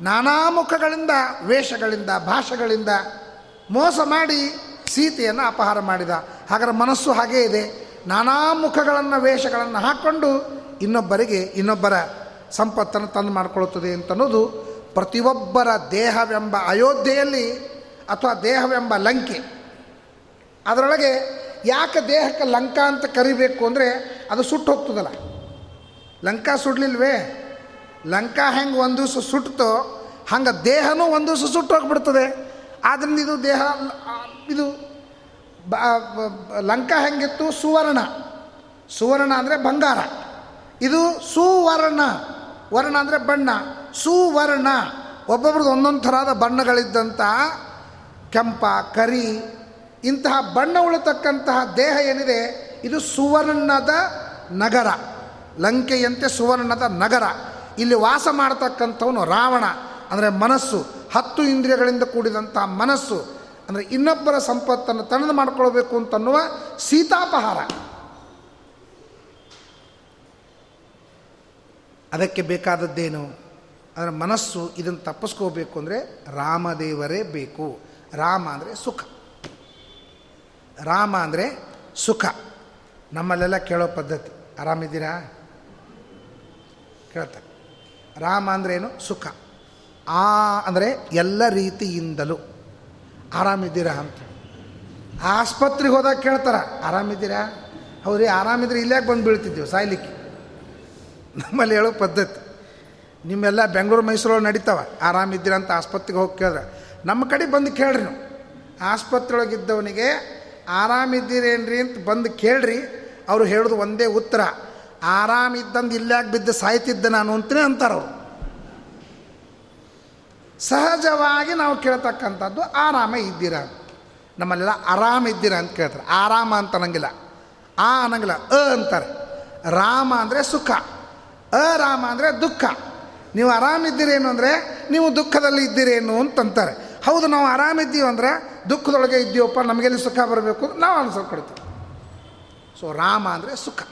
ನಾನಾ ಮುಖಗಳಿಂದ, ವೇಷಗಳಿಂದ, ಭಾಷೆಗಳಿಂದ ಮೋಸ ಮಾಡಿ ಸೀತೆಯನ್ನು ಅಪಹಾರ ಮಾಡಿದ. ಹಾಗಾದ್ರೆ ಮನಸ್ಸು ಹಾಗೇ ಇದೆ. ನಾನಾ ಮುಖಗಳನ್ನು, ವೇಷಗಳನ್ನು ಹಾಕ್ಕೊಂಡು ಇನ್ನೊಬ್ಬರಿಗೆ ಇನ್ನೊಬ್ಬರ ಸಂಪತ್ತನ್ನು ತಂದು ಮಾಡಿಕೊಳ್ಳುತ್ತದೆ ಅಂತನ್ನೋದು ಪ್ರತಿಯೊಬ್ಬರ ದೇಹವೆಂಬ ಅಯೋಧ್ಯೆಯಲ್ಲಿ ಅಥವಾ ದೇಹವೆಂಬ ಲಂಕೆ. ಅದರೊಳಗೆ ಯಾಕೆ ದೇಹಕ್ಕೆ ಲಂಕಾ ಅಂತ ಕರಿಬೇಕು ಅಂದರೆ ಅದು ಸುಟ್ಟು ಹೋಗ್ತದಲ್ಲ. ಲಂಕಾ ಸುಡ್ಲಿಲ್ವೇ? ಲಂಕಾ ಹೆಂಗೆ ಒಂದು ದಿವಸ ಸುಟ್ಟತೋ ಹಂಗೆ ದೇಹನೂ ಒಂದು ದಿವಸ ಸುಟ್ಟು ಹೋಗ್ಬಿಡ್ತದೆ. ಆದ್ದರಿಂದ ಇದು ದೇಹ ಇದು ಲಂಕಾ ಹೆಂಗಿತ್ತು? ಸುವರ್ಣ. ಸುವರ್ಣ ಅಂದರೆ ಬಂಗಾರ. ಇದು ಸುವರ್ಣ. ವರ್ಣ ಅಂದರೆ ಬಣ್ಣ. ಸುವರ್ಣ. ಒಬ್ಬೊಬ್ರದ್ದು ಒಂದೊಂದು ಥರದ ಬಣ್ಣಗಳಿದ್ದಂಥ ಕೆಂಪ, ಕರಿ, ಇಂತಹ ಬಣ್ಣ ಉಳತಕ್ಕಂತಹ ದೇಹ ಏನಿದೆ? ಇದು ಸುವರ್ಣದ ನಗರ. ಲಂಕೆಯಂತೆ ಸುವರ್ಣದ ನಗರ. ಇಲ್ಲಿ ವಾಸ ಮಾಡತಕ್ಕಂಥವನು ರಾವಣ. ಅಂದರೆ ಮನಸ್ಸು. ಹತ್ತು ಇಂದ್ರಿಯಗಳಿಂದ ಕೂಡಿದಂತಹ ಮನಸ್ಸು. ಅಂದರೆ ಇನ್ನೊಬ್ಬರ ಸಂಪತ್ತನ್ನು ತಣ್ಣದು ಮಾಡ್ಕೊಳ್ಬೇಕು ಅಂತನ್ನುವ ಸೀತಾಪಹಾರ. ಅದಕ್ಕೆ ಬೇಕಾದದ್ದೇನು? ಅದರ ಮನಸ್ಸು ಇದನ್ನು ತಪ್ಪಿಸ್ಕೋಬೇಕು ಅಂದರೆ ರಾಮದೇವರೇ ಬೇಕು. ರಾಮ ಅಂದರೆ ಸುಖ. ರಾಮ ಅಂದರೆ ಸುಖ. ನಮ್ಮಲ್ಲೆಲ್ಲ ಕೇಳೋ ಪದ್ಧತಿ. ಆರಾಮಿದ್ದೀರಾ? ಕೇಳ್ತಾರೆ. ರಾಮ ಅಂದ್ರೇನು ಸುಖ. ಆ ಅಂದರೆ ಎಲ್ಲ ರೀತಿಯಿಂದಲೂ. ಆರಾಮಿದ್ದೀರಾ ಅಂತ. ಆಸ್ಪತ್ರೆಗೆ ಹೋದಾಗ ಕೇಳ್ತಾರೆ, ಆರಾಮಿದ್ದೀರಾ? ಹೌದ್ರಿ, ಆರಾಮಿದ್ರೆ ಇಲ್ಲೇ ಬಂದು ಬೀಳ್ತಿದ್ದೀವಿ ಸಾಯ್ಲಿಕ್ಕೆ? ನಮ್ಮಲ್ಲಿ ಹೇಳೋ ಪದ್ಧತಿ, ನಿಮ್ಮೆಲ್ಲ ಬೆಂಗಳೂರು, ಮೈಸೂರೊಳಗೆ ನಡೀತಾವ, ಆರಾಮಿದ್ದೀರಾ ಅಂತ ಆಸ್ಪತ್ರೆಗೆ ಹೋಗಿ ಕೇಳಿದ್ರೆ. ನಮ್ಮ ಕಡೆ ಬಂದು ಕೇಳ್ರಿ ನೀವು. ಆಸ್ಪತ್ರೆಯೊಳಗಿದ್ದವನಿಗೆ ಆರಾಮಿದ್ದೀರೇನ್ರಿ? ಅಂತ ಬಂದು ಕೇಳ್ರಿ, ಅವರು ಹೇಳೋದು ಒಂದೇ ಉತ್ತರ, ಆರಾಮಿದ್ದಂದು ಇಲ್ಲಾಗ ಬಿದ್ದು ಸಾಯ್ತಿದ್ದೆ ನಾನು ಅಂತಲೇ ಅಂತಾರವ್ರು. ಸಹಜವಾಗಿ ನಾವು ಕೇಳ್ತಕ್ಕಂಥದ್ದು ಆರಾಮ ಇದ್ದೀರಾ ನಮ್ಮಲ್ಲೆಲ್ಲ ಆರಾಮ ಇದ್ದೀರಾ ಅಂತ ಕೇಳ್ತಾರೆ. ಆರಾಮ ಅಂತ ಅನ್ನಂಗಿಲ್ಲ. ಆ ಅನ್ನಂಗಿಲ್ಲ. ಅ ಅಂತಾರೆ. ರಾಮ ಅಂದರೆ ಸುಖ. ಅರಾಮ ಅಂದರೆ ದುಃಖ. ನೀವು ಆರಾಮಿದ್ದೀರೇನು ಅಂದರೆ ನೀವು ದುಃಖದಲ್ಲಿ ಇದ್ದೀರೇನು ಅಂತಂತಾರೆ ಹೌದು, ನಾವು ಆರಾಮಿದ್ದೀವಿ ಅಂದರೆ ದುಃಖದೊಳಗೆ ಇದ್ದೀವಪ್ಪ, ನಮಗೆಲ್ಲಿ ಸುಖ ಬರಬೇಕು ನಾವು ಅನ್ಸಲ್ಕೊಡ್ತೀವಿ ಸೊ ರಾಮ ಅಂದರೆ ಸುಖ.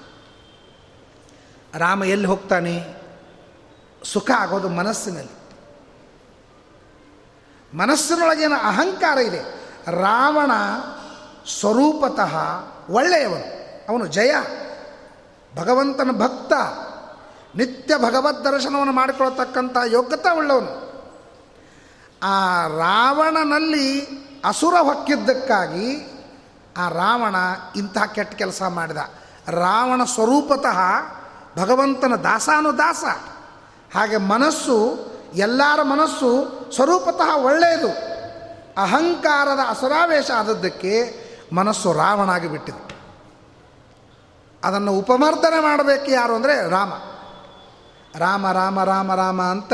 ರಾಮ ಎಲ್ಲಿ ಹೋಗ್ತಾನೆ? ಸುಖ ಆಗೋದು ಮನಸ್ಸಿನಲ್ಲಿ. ಮನಸ್ಸಿನೊಳಗೇನು ಅಹಂಕಾರ ಇದೆ, ರಾವಣ ಸ್ವರೂಪತಃ ಒಳ್ಳೆಯವನು. ಅವನು ಜಯ, ಭಗವಂತನ ಭಕ್ತ, ನಿತ್ಯ ಭಗವದ್ ದರ್ಶನವನ್ನು ಮಾಡಿಕೊಳ್ತಕ್ಕಂಥ ಯೋಗ್ಯತೆ ಉಳ್ಳವನು ಆ ರಾವಣನಲ್ಲಿ ಅಸುರ ಹೊಕ್ಕಿದ್ದಕ್ಕಾಗಿ ಆ ರಾವಣ ಇಂತಹ ಕೆಟ್ಟ ಕೆಲಸ ಮಾಡಿದ. ರಾವಣ ಸ್ವರೂಪತಃ ಭಗವಂತನ ದಾಸಾನು ದಾಸ ಹಾಗೆ ಮನಸ್ಸು, ಎಲ್ಲರ ಮನಸ್ಸು ಸ್ವರೂಪತಃ ಒಳ್ಳೆಯದು. ಅಹಂಕಾರದ ಅಸುರಾವೇಶ ಆದದ್ದಕ್ಕೆ ಮನಸ್ಸು ರಾವಣ ಆಗಿಬಿಟ್ಟಿದೆ ಅದನ್ನು ಉಪಮರ್ದನೆ ಮಾಡಬೇಕು ಯಾರು ಅಂದರೆ ರಾಮ. ರಾಮ ರಾಮ ರಾಮ ರಾಮ ಅಂತ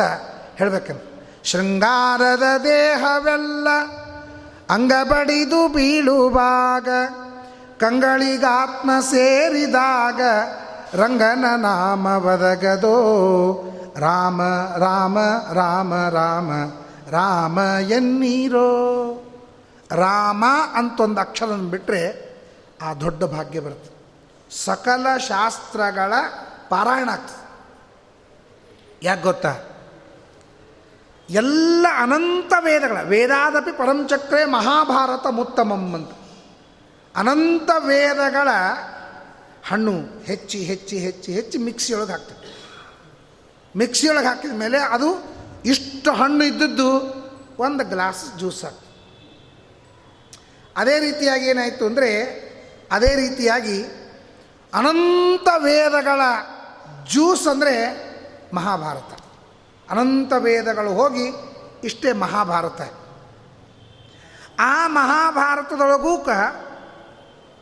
ಹೇಳಬೇಕಂತ. ಶೃಂಗಾರದ ದೇಹವೆಲ್ಲ ಅಂಗಬಡಿದು ಬೀಳುವಾಗ, ಕಂಗಳಿಗಾತ್ಮ ಸೇರಿದಾಗ ರಂಗನ ನಾಮ ಬದಗದೋ ರಾಮ ರಾಮ ರಾಮ ರಾಮ. ರಾಮ ಎನ್ನೀರೋ? ರಾಮ ಅಂತ ಒಂದು ಅಕ್ಷರ ಬಿಟ್ಟರೆ ಆ ದೊಡ್ಡ ಭಾಗ್ಯ ಬರುತ್ತೆ. ಸಕಲ ಶಾಸ್ತ್ರಗಳ ಪಾರಾಯಣ ಆಗ್ತದೆ. ಯಾಕೆ ಗೊತ್ತಾ? ಎಲ್ಲ ಅನಂತ ವೇದಗಳ, ವೇದಾದಪಿ ಪರಂಚಕ್ರೆ ಮಹಾಭಾರತ ಮುತ್ತಮಂ ಅಂತ. ಅನಂತ ವೇದಗಳ ಹಣ್ಣು ಹೆಚ್ಚಿ ಹೆಚ್ಚಿ ಹೆಚ್ಚಿ ಹೆಚ್ಚಿ ಮಿಕ್ಸಿಯೊಳಗೆ ಹಾಕ್ತದೆ ಮಿಕ್ಸಿಯೊಳಗೆ ಹಾಕಿದ ಮೇಲೆ ಅದು ಇಷ್ಟು ಹಣ್ಣು ಇದ್ದದ್ದು ಒಂದು ಗ್ಲಾಸ್ ಜ್ಯೂಸ್ ಅದೇ. ರೀತಿಯಾಗಿ ಏನಾಯಿತು ಅಂದರೆ, ಅದೇ ರೀತಿಯಾಗಿ ಅನಂತ ವೇದಗಳ ಜ್ಯೂಸ್ ಅಂದರೆ ಮಹಾಭಾರತ. ಅನಂತ ವೇದಗಳು ಹೋಗಿ ಇಷ್ಟೇ ಮಹಾಭಾರತ. ಆ ಮಹಾಭಾರತದೊಳಗೂ ಕ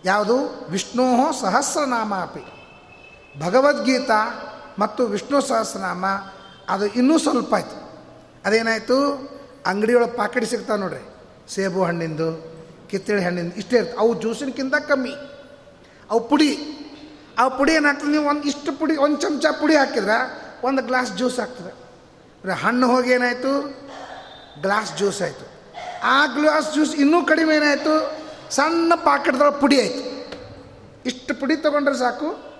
ಯಾವುದು? ವಿಷ್ಣೋ ಸಹಸ್ರನಾಮ ಅಪಿ. ಭಗವದ್ಗೀತಾ ಮತ್ತು ವಿಷ್ಣು ಸಹಸ್ರನಾಮ, ಅದು ಇನ್ನೂ ಸ್ವಲ್ಪ ಆಯಿತು. ಅದೇನಾಯಿತು? ಅಂಗಡಿಯೊಳಗೆ ಪಾಕೆಟ್ ಸಿಗ್ತಾವೆ ನೋಡ್ರಿ. ಸೇಬು ಹಣ್ಣಿಂದು, ಕಿತ್ತಳೆ ಹಣ್ಣಿಂದು, ಇಷ್ಟೇ ಇರ್ತವೆ ಅವು ಜ್ಯೂಸಿನಕ್ಕಿಂತ ಕಮ್ಮಿ. ಅವು ಪುಡಿ. ಆ ಪುಡಿ ಏನಾಗ್ತದೆ? ನೀವು ಒಂದು ಇಷ್ಟು ಪುಡಿ, ಒಂದು ಚಮಚ ಪುಡಿ ಹಾಕಿದ್ರೆ ಒಂದು ಗ್ಲಾಸ್ ಜ್ಯೂಸ್ ಆಗ್ತದೆ. ಹಣ್ಣು ಹೋಗಿ ಏನಾಯಿತು? ಗ್ಲಾಸ್ ಜ್ಯೂಸ್ ಆಯಿತು. ಆ ಗ್ಲಾಸ್ ಜ್ಯೂಸ್ ಇನ್ನೂ ಕಡಿಮೆ ಏನಾಯಿತು? ಸಣ್ಣ ಪಾಕೆಟ್ದೊಳಗೆ ಪುಡಿ ಆಯಿತು. ಇಷ್ಟು ಪುಡಿ ತೊಗೊಂಡ್ರೆ ಸಾಕು.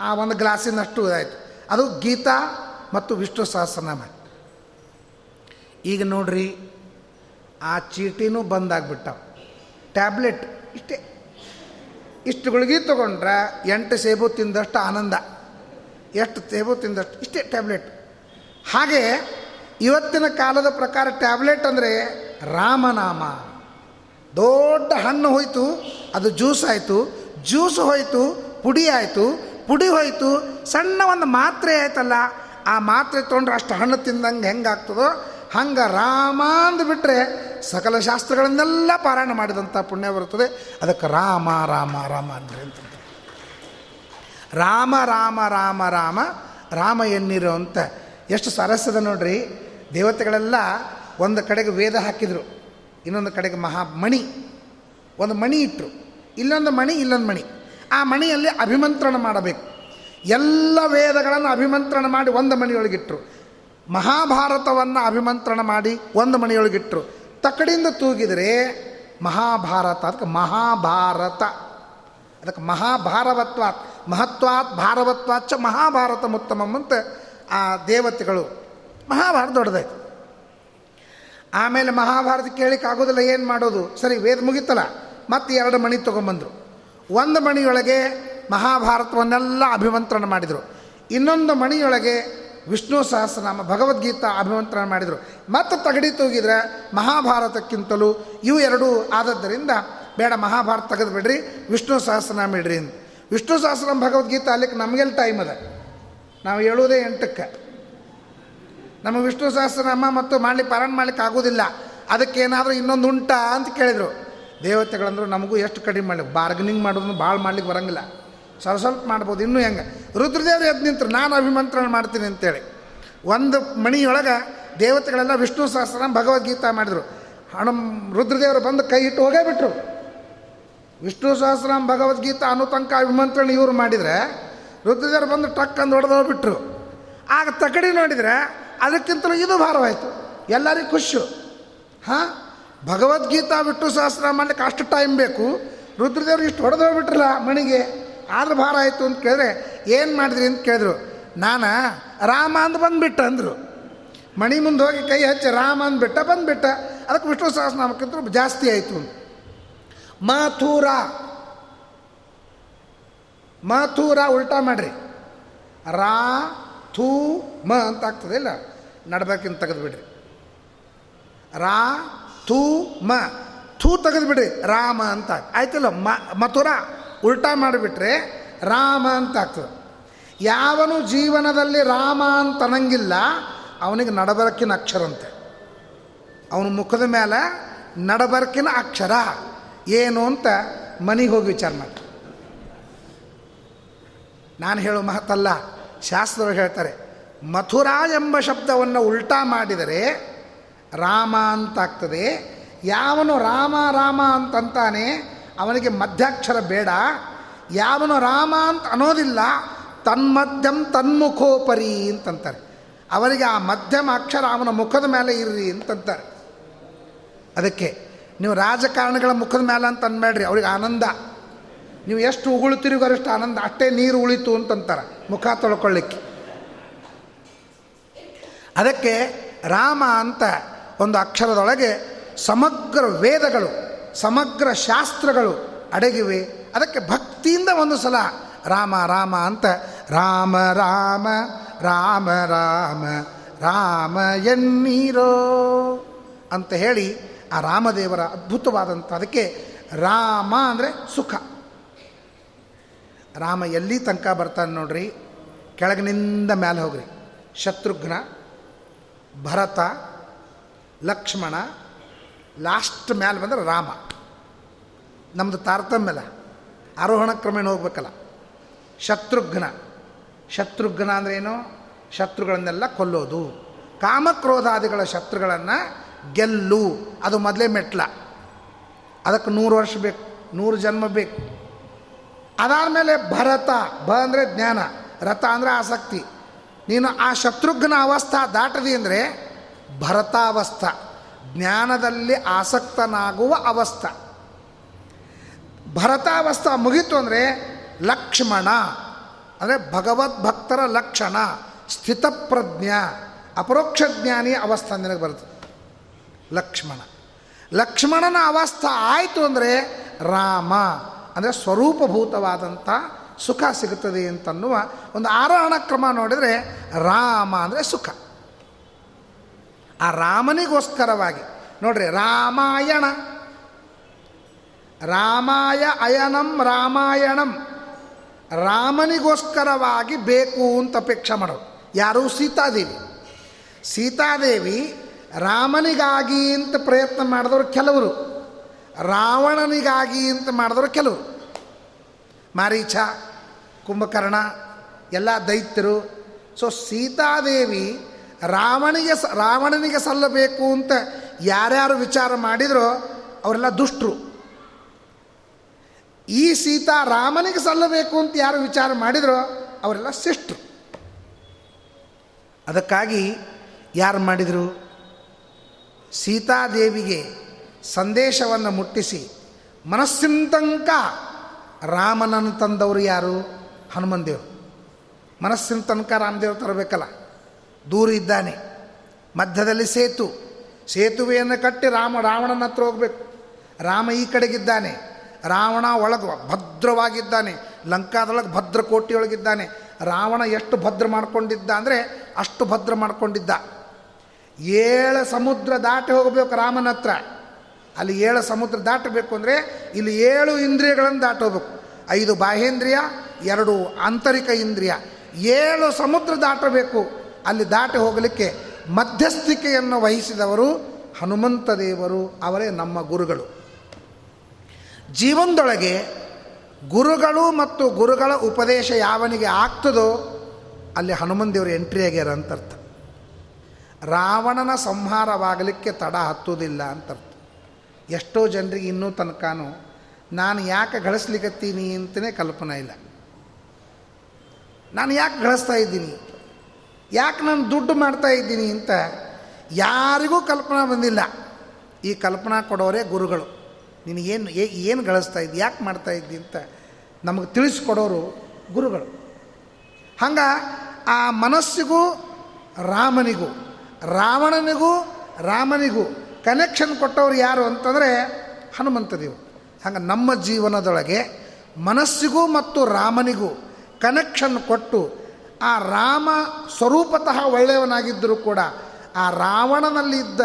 ಆ ಒಂದು ಗ್ಲಾಸಿನಷ್ಟು ಇದಾಯಿತು. ಅದು ಗೀತಾ ಮತ್ತು ವಿಷ್ಣು ಸಹಸ್ರನಾಮ. ಈಗ ನೋಡ್ರಿ, ಆ ಚೀಟಿನೂ ಬಂದಾಗ್ಬಿಟ್ಟವು. ಟ್ಯಾಬ್ಲೆಟ್ ಇಷ್ಟೇ. ಇಷ್ಟು ಗುಳಿಗೆ ತೊಗೊಂಡ್ರೆ ಎಂಟು ಸೇಬು ತಿಂದಷ್ಟು ಆನಂದ. ಎಷ್ಟು ಸೇಬು ತಿಂದಷ್ಟು ಇಷ್ಟೇ ಟ್ಯಾಬ್ಲೆಟ್ ಹಾಗೆ ಇವತ್ತಿನ ಕಾಲದ ಪ್ರಕಾರ ಟ್ಯಾಬ್ಲೆಟ್ ಅಂದರೆ ರಾಮನಾಮ. ದೊಡ್ಡ ಹಣ್ಣು ಹೋಯಿತು, ಅದು ಜ್ಯೂಸ್ ಆಯಿತು. ಜ್ಯೂಸ್ ಹೋಯಿತು, ಪುಡಿ ಆಯಿತು. ಪುಡಿ ಹೋಯಿತು, ಸಣ್ಣ ಒಂದು ಮಾತ್ರೆ ಆಯ್ತಲ್ಲ, ಆ ಮಾತ್ರೆ ತೊಗೊಂಡ್ರೆ ಅಷ್ಟು ಹಣ್ಣು ತಿಂದಂಗೆ ಹೆಂಗಾಗ್ತದೋ ಹಂಗೆ ರಾಮ ಅಂದುಬಿಟ್ರೆ ಸಕಲ ಶಾಸ್ತ್ರಗಳನ್ನೆಲ್ಲ ಪಾರಾಯಣ ಮಾಡಿದಂಥ ಪುಣ್ಯ ಬರುತ್ತದೆ. ಅದಕ್ಕೆ ರಾಮ ರಾಮ ರಾಮ ಅಂದ್ರೆ ಅಂತ ರಾಮ ರಾಮ ರಾಮ ರಾಮ ರಾಮ ಎನ್ನಿರು ಅಂತ. ಎಷ್ಟು ಸರಸದ ನೋಡ್ರಿ, ದೇವತೆಗಳೆಲ್ಲ ಒಂದು ಕಡೆಗೆ ವೇದ ಹಾಕಿದರು, ಇನ್ನೊಂದು ಕಡೆಗೆ ಮಹಾ ಮಣಿ. ಒಂದು ಮಣಿ ಇಟ್ಟರು ಇಲ್ಲೊಂದು ಮಣಿ ಇಲ್ಲೊಂದು ಮಣಿ. ಆ ಮಣಿಯಲ್ಲಿ ಅಭಿಮಂತ್ರಣ ಮಾಡಬೇಕು. ಎಲ್ಲ ವೇದಗಳನ್ನು ಅಭಿಮಂತ್ರಣ ಮಾಡಿ ಒಂದು ಮಣಿಯೊಳಗಿಟ್ಟರು ಮಹಾಭಾರತವನ್ನು ಅಭಿಮಂತ್ರಣ ಮಾಡಿ ಒಂದು ಮನೆಯೊಳಗಿಟ್ಟರು ತಕ್ಕಡಿಯಿಂದ ತೂಗಿದರೆ ಮಹಾಭಾರತ, ಅದಕ್ಕೆ ಮಹಾಭಾರತ. ಅದಕ್ಕೆ ಮಹಾಭಾರವತ್ವಾತ್, ಮಹತ್ವಾತ್ ಭಾರವತ್ವಾಚ ಮಹಾಭಾರತ ಅಂತ ಆ ದೇವತೆಗಳು. ಮಹಾಭಾರತ ದೊಡ್ಡದಾಯ್ತು. ಆಮೇಲೆ ಮಹಾಭಾರತ ಕೇಳಿಕ್ಕೆ ಆಗೋದಿಲ್ಲ ಏನು ಮಾಡೋದು? ಸರಿ, ವೇದ ಮುಗಿತಲ್ಲ, ಮತ್ತೆ ಎರಡು ಮಣಿ ತೊಗೊಂಬಂದರು. ಒಂದು ಮಣಿಯೊಳಗೆ ಮಹಾಭಾರತವನ್ನೆಲ್ಲ ಅಭಿಮಂತ್ರಣ ಮಾಡಿದರು. ಇನ್ನೊಂದು ಮಣಿಯೊಳಗೆ ವಿಷ್ಣು ಸಹಸ್ರನಾಮ ಭಗವದ್ಗೀತಾ ಅಭಿಮಂತ್ರಣ ಮಾಡಿದರು. ಮತ್ತು ತಗಡಿ ತೂಗಿದ್ರೆ ಮಹಾಭಾರತಕ್ಕಿಂತಲೂ ಇವು ಎರಡೂ ಆದದ್ದರಿಂದ ಬೇಡ, ಮಹಾಭಾರತ ತೆಗೆದು ಬಿಡ್ರಿ, ವಿಷ್ಣು ಸಹಸ್ರನಾಮ ಇಡ್ರಿ ವಿಷ್ಣು ಸಹಸ್ರನಾಮ ಭಗವದ್ಗೀತಾ ಅಲ್ಲಿಗೆ ನಮಗೆಲ್ಲ ಟೈಮ್ ಅದ. ನಾವು ಹೇಳುವುದೇ ಎಂಟಕ್ಕೆ. ನಮ್ಮ ವಿಷ್ಣು ಸಹಸ್ರನಾಮ ಮತ್ತು ಮಾಡ್ಲಿಕ್ಕೆ ಪಾರಾಯಣ ಮಾಡ್ಲಿಕ್ಕೆ ಆಗೋದಿಲ್ಲ. ಅದಕ್ಕೇನಾದರೂ ಇನ್ನೊಂದು ಉಂಟಾ ಅಂತ ಕೇಳಿದರು. ದೇವತೆಗಳಂದ್ರು ನಮಗೂ ಎಷ್ಟು ಕಡಿಮೆ ಮಾಡಲಿ ಬಾರ್ಗನಿಂಗ್ ಮಾಡೋದು ಭಾಳ ಮಾಡ್ಲಿಕ್ಕೆ ಬರಂಗಿಲ್ಲ. ಸ್ವಲ್ಪ ಸ್ವಲ್ಪ ಮಾಡ್ಬೋದು. ಇನ್ನೂ ಹೆಂಗೆ? ರುದ್ರದೇವರು ಎದ್ದು ನಿಂತರು. ನಾನು ಅಭಿಮಂತ್ರಣ ಮಾಡ್ತೀನಿ ಅಂತೇಳಿ. ಒಂದು ಮಣಿಯೊಳಗೆ ದೇವತೆಗಳೆಲ್ಲ ವಿಷ್ಣು ಸಹಸ್ರನಾಮ ಭಗವದ್ಗೀತಾ ಮಾಡಿದರು. ಹಣ ರುದ್ರದೇವರು ಬಂದು ಕೈ ಇಟ್ಟು ಹೋಗೇ ಬಿಟ್ರು. ವಿಷ್ಣು ಸಹಸ್ರನಾಮ ಭಗವದ್ಗೀತಾ ಅನುತಂಕ ಅಭಿಮಂತ್ರಣ ಇವರು ಮಾಡಿದರೆ ರುದ್ರದೇವರು ಬಂದು ಟಕ್ ಅಂದು ಹೊಡೆದು ಹೋಗ್ಬಿಟ್ರು. ಆಗ ತಕಡಿ ನೋಡಿದರೆ ಅದಕ್ಕಿಂತಲೂ ಇದು ಭಾರವಾಯಿತು. ಎಲ್ಲರಿಗೂ ಖುಷಿ ಹಾಂ? ಭಗವದ್ಗೀತಾ ವಿಷ್ಣು ಸಹಸ್ರ ಮಾಡಲಿಕ್ಕೆ ಅಷ್ಟು ಟೈಮ್ ಬೇಕು. ರುದ್ರದೇವರು ಇಷ್ಟು ಹೊಡೆದು ಹೋಗ್ಬಿಟ್ರಲ್ಲ ಮಣಿಗೆ. ಆದ್ರೆ ಭಾರ ಆಯಿತು ಅಂತ ಕೇಳಿದ್ರೆ, ಏನು ಮಾಡಿದ್ರಿ ಅಂತ ಕೇಳಿದ್ರು, ನಾನು ರಾಮ ಅಂತ ಬಂದುಬಿಟ್ಟ ಅಂದರು. ಮಣಿ ಮುಂದೆ ಹೋಗಿ ಕೈ ಹಚ್ಚಿ ರಾಮ ಅಂದ್ಬಿಟ್ಟ, ಬಂದುಬಿಟ್ಟ. ಅದಕ್ಕೆ ವಿಷ್ಣು ಸಹಸ್ರನಾಮಕ್ಕಿಂತ ಜಾಸ್ತಿ ಆಯಿತು ಮಾಥೂರ. ಮಾಥೂರ ಉಲ್ಟಾ ಮಾಡ್ರಿ. ರಾ, ಥೂ, ಮ ಅಂತ ಆಗ್ತದೆ ಇಲ್ಲ? ನಡ್ಬೇಕಿಂತ ತೆಗೆದುಬಿಡ್ರಿ. ರಾ, ಥೂ, ಮ. ಥೂ ತೆಗೆದುಬಿಡ್ರಿ, ರಾಮ ಅಂತ. ಆಯ್ತಲ್ಲ? ಮಥುರ. ಉಲ್ಟಾ ಮಾಡಿಬಿಟ್ರೆ ರಾಮ ಅಂತ ಆಗ್ತದೆ. ಯಾವನು ಜೀವನದಲ್ಲಿ ರಾಮ ಅಂತ ಅನ್ನಂಗಿಲ್ಲ, ಅವನಿಗೆ ನಡಬರಕಿನ ಅಕ್ಷರಂತೆ ಅವನ ಮುಖದ ಮೇಲೆ ನಡಬರಕಿನ ಅಕ್ಷರ. ಏನು ಅಂತ ಮನೆಗೆ ಹೋಗಿ ವಿಚಾರ ಮಾಡಿ. ನಾನು ಹೇಳೋ ಮಹತ್ತಲ್ಲ ಶಾಸ್ತ್ರರು ಹೇಳ್ತಾರೆ ಮಥುರಾ ಎಂಬ ಶಬ್ದವನ್ನು ಉಲ್ಟಾ ಮಾಡಿದರೆ ರಾಮ ಅಂತಾಗ್ತದೆ ಯಾವನು ರಾಮ ರಾಮ ಅಂತಂತಾನೆ ಅವನಿಗೆ ಮಧ್ಯಾಕ್ಷರ ಬೇಡ. ಯಾವನು ರಾಮ ಅಂತ ಅನ್ನೋದಿಲ್ಲ, ತನ್ಮಧ್ಯಂ ತನ್ಮುಖೋಪರಿ ಅಂತಂತಾರೆ. ಅವರಿಗೆ ಆ ಮಧ್ಯಮ ಅಕ್ಷರ ಅವನ ಮುಖದ ಮೇಲೆ ಇರ್ರಿ ಅಂತಂತಾರೆ. ಅದಕ್ಕೆ ನೀವು ರಾಜಕಾರಣಿಗಳ ಮುಖದ ಮೇಲೆ ಅಂತ ಅನ್ಬೇಡ್ರಿ, ಅವ್ರಿಗೆ ಆನಂದ. ನೀವು ಎಷ್ಟು ಉಗುಳುತ್ತೀರಿ ಅಷ್ಟು ಆನಂದ, ಅಷ್ಟೇ ನೀರು ಉಳಿತು ಅಂತಂತಾರೆ, ಮುಖ ತೊಳ್ಕೊಳ್ಳಿಕ್ಕೆ. ಅದಕ್ಕೆ ರಾಮ ಅಂತ ಒಂದು ಅಕ್ಷರದೊಳಗೆ ಸಮಗ್ರ ವೇದಗಳು ಸಮಗ್ರ ಶಾಸ್ತ್ರಗಳು ಅಡಗಿವೆ. ಅದಕ್ಕೆ ಭಕ್ತಿಯಿಂದ ಒಂದು ಸಲ ರಾಮ ರಾಮ ಅಂತ ರಾಮ ರಾಮ ರಾಮ ರಾಮ ರಾಮ ಎನ್ನೀರೋ ಅಂತ ಹೇಳಿ ಆ ರಾಮದೇವರ ಅದ್ಭುತವಾದಂಥ ಅದಕ್ಕೆ ರಾಮ ಅಂದರೆ ಸುಖ. ರಾಮ ಎಲ್ಲಿ ತನಕ ಬರ್ತಾನೆ ನೋಡ್ರಿ, ಕೆಳಗಿನಿಂದ ಮೇಲೆ ಹೋಗ್ರಿ. ಶತ್ರುಘ್ನ, ಭರತ, ಲಕ್ಷ್ಮಣ ಲಾಸ್ಟ್ ಮ್ಯಾಲೆ ಬಂದ್ರೆ ರಾಮ. ನಮ್ಮದು ತಾರತಮ್ಯಲ್ಲ, ಆರೋಹಣ ಕ್ರಮೇಣ ಹೋಗ್ಬೇಕಲ್ಲ. ಶತ್ರುಘ್ನ. ಶತ್ರುಘ್ನ ಅಂದ್ರೇನು ಶತ್ರುಗಳನ್ನೆಲ್ಲ ಕೊಲ್ಲೋದು. ಕಾಮಕ್ರೋಧಾದಿಗಳ ಶತ್ರುಗಳನ್ನು ಗೆಲ್ಲು. ಅದು ಮೊದಲೇ ಮೆಟ್ಲ. ಅದಕ್ಕೆ ನೂರು ವರ್ಷ ಬೇಕು, ನೂರು ಜನ್ಮ ಬೇಕು. ಅದಾದಮೇಲೆ ಭರತ. ಭ ಅಂದರೆ ಜ್ಞಾನ. ರಥ ಅಂದರೆ ಆಸಕ್ತಿ. ನೀನು ಆ ಶತ್ರುಘ್ನ ಅವಸ್ಥಾ ದಾಟದಿ ಅಂದರೆ ಭರತಾವಸ್ಥ. ಜ್ಞಾನದಲ್ಲಿ ಆಸಕ್ತನಾಗುವ ಅವಸ್ಥ. ಭರತಾವಸ್ಥಾ ಮುಗೀತು ಅಂದರೆ ಲಕ್ಷ್ಮಣ, ಅಂದರೆ ಭಗವದ್ಭಕ್ತರ ಲಕ್ಷಣ, ಸ್ಥಿತಪ್ರಜ್ಞ, ಅಪರೋಕ್ಷ ಜ್ಞಾನಿ ಅವಸ್ಥ ನಿನಗೆ ಬರುತ್ತೆ. ಲಕ್ಷ್ಮಣ. ಲಕ್ಷ್ಮಣನ ಅವಸ್ಥಾ ಆಯಿತು ಅಂದರೆ ರಾಮ, ಅಂದರೆ ಸ್ವರೂಪಭೂತವಾದಂಥ ಸುಖ ಸಿಗುತ್ತದೆ ಅಂತನ್ನುವ ಒಂದು ಆರೋಹಣ ಕ್ರಮ ನೋಡಿದರೆ ರಾಮ ಅಂದರೆ ಸುಖ. ಆ ರಾಮನಿಗೋಸ್ಕರವಾಗಿ. ನೋಡ್ರಿ, ರಾಮಾಯಣ. ರಾಮಾಯ ಅಯನಂ, ರಾಮಾಯಣಂ. ರಾಮನಿಗೋಸ್ಕರವಾಗಿ ಬೇಕು ಅಂತ ಅಪೇಕ್ಷೆ ಮಾಡೋರು. ಯಾರು? ಸೀತಾದೇವಿ. ಸೀತಾದೇವಿ ರಾಮನಿಗಾಗಿ ಅಂತ ಪ್ರಯತ್ನ ಮಾಡಿದವರು ಕೆಲವರು. ರಾವಣನಿಗಾಗಿ ಅಂತ ಮಾಡಿದವರು ಕೆಲವರು. ಮಾರೀಚ, ಕುಂಭಕರ್ಣ, ಎಲ್ಲ ದೈತ್ಯರು. ಸೊ ಸೀತಾದೇವಿ ರಾವಣಿಗೆ ರಾವಣನಿಗೆ ಸಲ್ಲಬೇಕು ಅಂತ ಯಾರ್ಯಾರು ವಿಚಾರ ಮಾಡಿದರೋ ಅವರೆಲ್ಲ ದುಷ್ಟರು. ಈ ಸೀತಾ ರಾಮನಿಗೆ ಸಲ್ಲಬೇಕು ಅಂತ ಯಾರು ವಿಚಾರ ಮಾಡಿದರೋ ಅವರೆಲ್ಲ ಶಿಷ್ಟರು. ಅದಕ್ಕಾಗಿ ಯಾರು ಮಾಡಿದರು? ಸೀತಾದೇವಿಗೆ ಸಂದೇಶವನ್ನು ಮುಟ್ಟಿಸಿ ಮನಸ್ಸಿಂತಂಕ ರಾಮನನ್ನು ತಂದವರು ಯಾರು? ಹನುಮಂದೇವರು ಮನಸ್ಸಿನ ತನಕ ರಾಮದೇವ್ರು ತರಬೇಕಲ್ಲ. ದೂರ ಇದ್ದಾನೆ. ಮಧ್ಯದಲ್ಲಿ ಸೇತು. ಸೇತುವೆಯನ್ನು ಕಟ್ಟಿ ರಾಮ, ರಾವಣನ ಹತ್ರ ಹೋಗಬೇಕು. ರಾಮ ಈ ಕಡೆಗಿದ್ದಾನೆ. ರಾವಣ ಒಳಗೆ ಭದ್ರವಾಗಿದ್ದಾನೆ. ಲಂಕಾದೊಳಗೆ ಭದ್ರ ಕೋಟಿಯೊಳಗಿದ್ದಾನೆ ರಾವಣ ಎಷ್ಟು ಭದ್ರ ಮಾಡ್ಕೊಂಡಿದ್ದ ಅಂದರೆ ಅಷ್ಟು ಭದ್ರ ಮಾಡ್ಕೊಂಡಿದ್ದ. ಏಳು ಸಮುದ್ರ ದಾಟಿ ಹೋಗಬೇಕು ರಾಮನ ಹತ್ರ. ಅಲ್ಲಿ ಏಳು ಸಮುದ್ರ ದಾಟಬೇಕು ಅಂದರೆ ಇಲ್ಲಿ ಏಳು ಇಂದ್ರಿಯಗಳನ್ನು ದಾಟೋಬೇಕು ಐದು ಬಾಹೇಂದ್ರಿಯ, ಎರಡು ಆಂತರಿಕ ಇಂದ್ರಿಯ. ಏಳು ಸಮುದ್ರ ದಾಟಬೇಕು. ಅಲ್ಲಿ ದಾಟಿ ಹೋಗಲಿಕ್ಕೆ ಮಧ್ಯಸ್ಥಿಕೆಯನ್ನು ವಹಿಸಿದವರು ಹನುಮಂತ ದೇವರು, ಅವರೇ ನಮ್ಮ ಗುರುಗಳು. ಜೀವನದೊಳಗೆ ಗುರುಗಳು ಮತ್ತು ಗುರುಗಳ ಉಪದೇಶ ಯಾವನಿಗೆ ಆಗ್ತದೋ ಅಲ್ಲಿ ಹನುಮನ್ ದೇವರು ಎಂಟ್ರಿ ಆಗ್ಯಾರ ಅಂತರ್ಥ ರಾವಣನ ಸಂಹಾರವಾಗಲಿಕ್ಕೆ ತಡ ಹತ್ತುವುದಿಲ್ಲ ಅಂತರ್ಥ ಎಷ್ಟೋ ಜನರಿಗೆ ಇನ್ನೂ ತನಕನೂ, ನಾನು ಯಾಕೆ ಗಳಿಸ್ಲಿಕ್ಕತ್ತೀನಿ ಅಂತಲೇ ಕಲ್ಪನೆ ಇಲ್ಲ. ನಾನು ಯಾಕೆ ಗಳಿಸ್ತಾ ಇದ್ದೀನಿ? ಯಾಕೆ ನಾನು ದುಡ್ಡು ಮಾಡ್ತಾ ಇದ್ದೀನಿ ಅಂತ ಯಾರಿಗೂ ಕಲ್ಪನಾ ಬಂದಿಲ್ಲ. ಈ ಕಲ್ಪನಾ ಕೊಡೋರೇ ಗುರುಗಳು. ನೀನು ಏನು ಏನು ಗಳಿಸ್ತಾ ಇದ್ದಿ, ಯಾಕೆ ಮಾಡ್ತಾ ಇದ್ದಿ ಅಂತ ನಮಗೆ ತಿಳಿಸ್ಕೊಡೋರು ಗುರುಗಳು. ಹಂಗೆ ಆ ಮನಸ್ಸಿಗೂ, ರಾಮನಿಗೂ, ರಾವಣನಿಗೂ, ರಾಮನಿಗೂ ಕನೆಕ್ಷನ್ ಕೊಟ್ಟವ್ರು ಯಾರು ಅಂತಂದರೆ ಹನುಮಂತ ದೇವರು ಹಂಗೆ ನಮ್ಮ ಜೀವನದೊಳಗೆ ಮನಸ್ಸಿಗೂ ಮತ್ತು ರಾಮನಿಗೂ ಕನೆಕ್ಷನ್ ಕೊಟ್ಟು ಆ ರಾಮ ಸ್ವರೂಪತಃ ಒಳ್ಳೆಯವನಾಗಿದ್ದರೂ ಕೂಡ ಆ ರಾವಣನಲ್ಲಿದ್ದ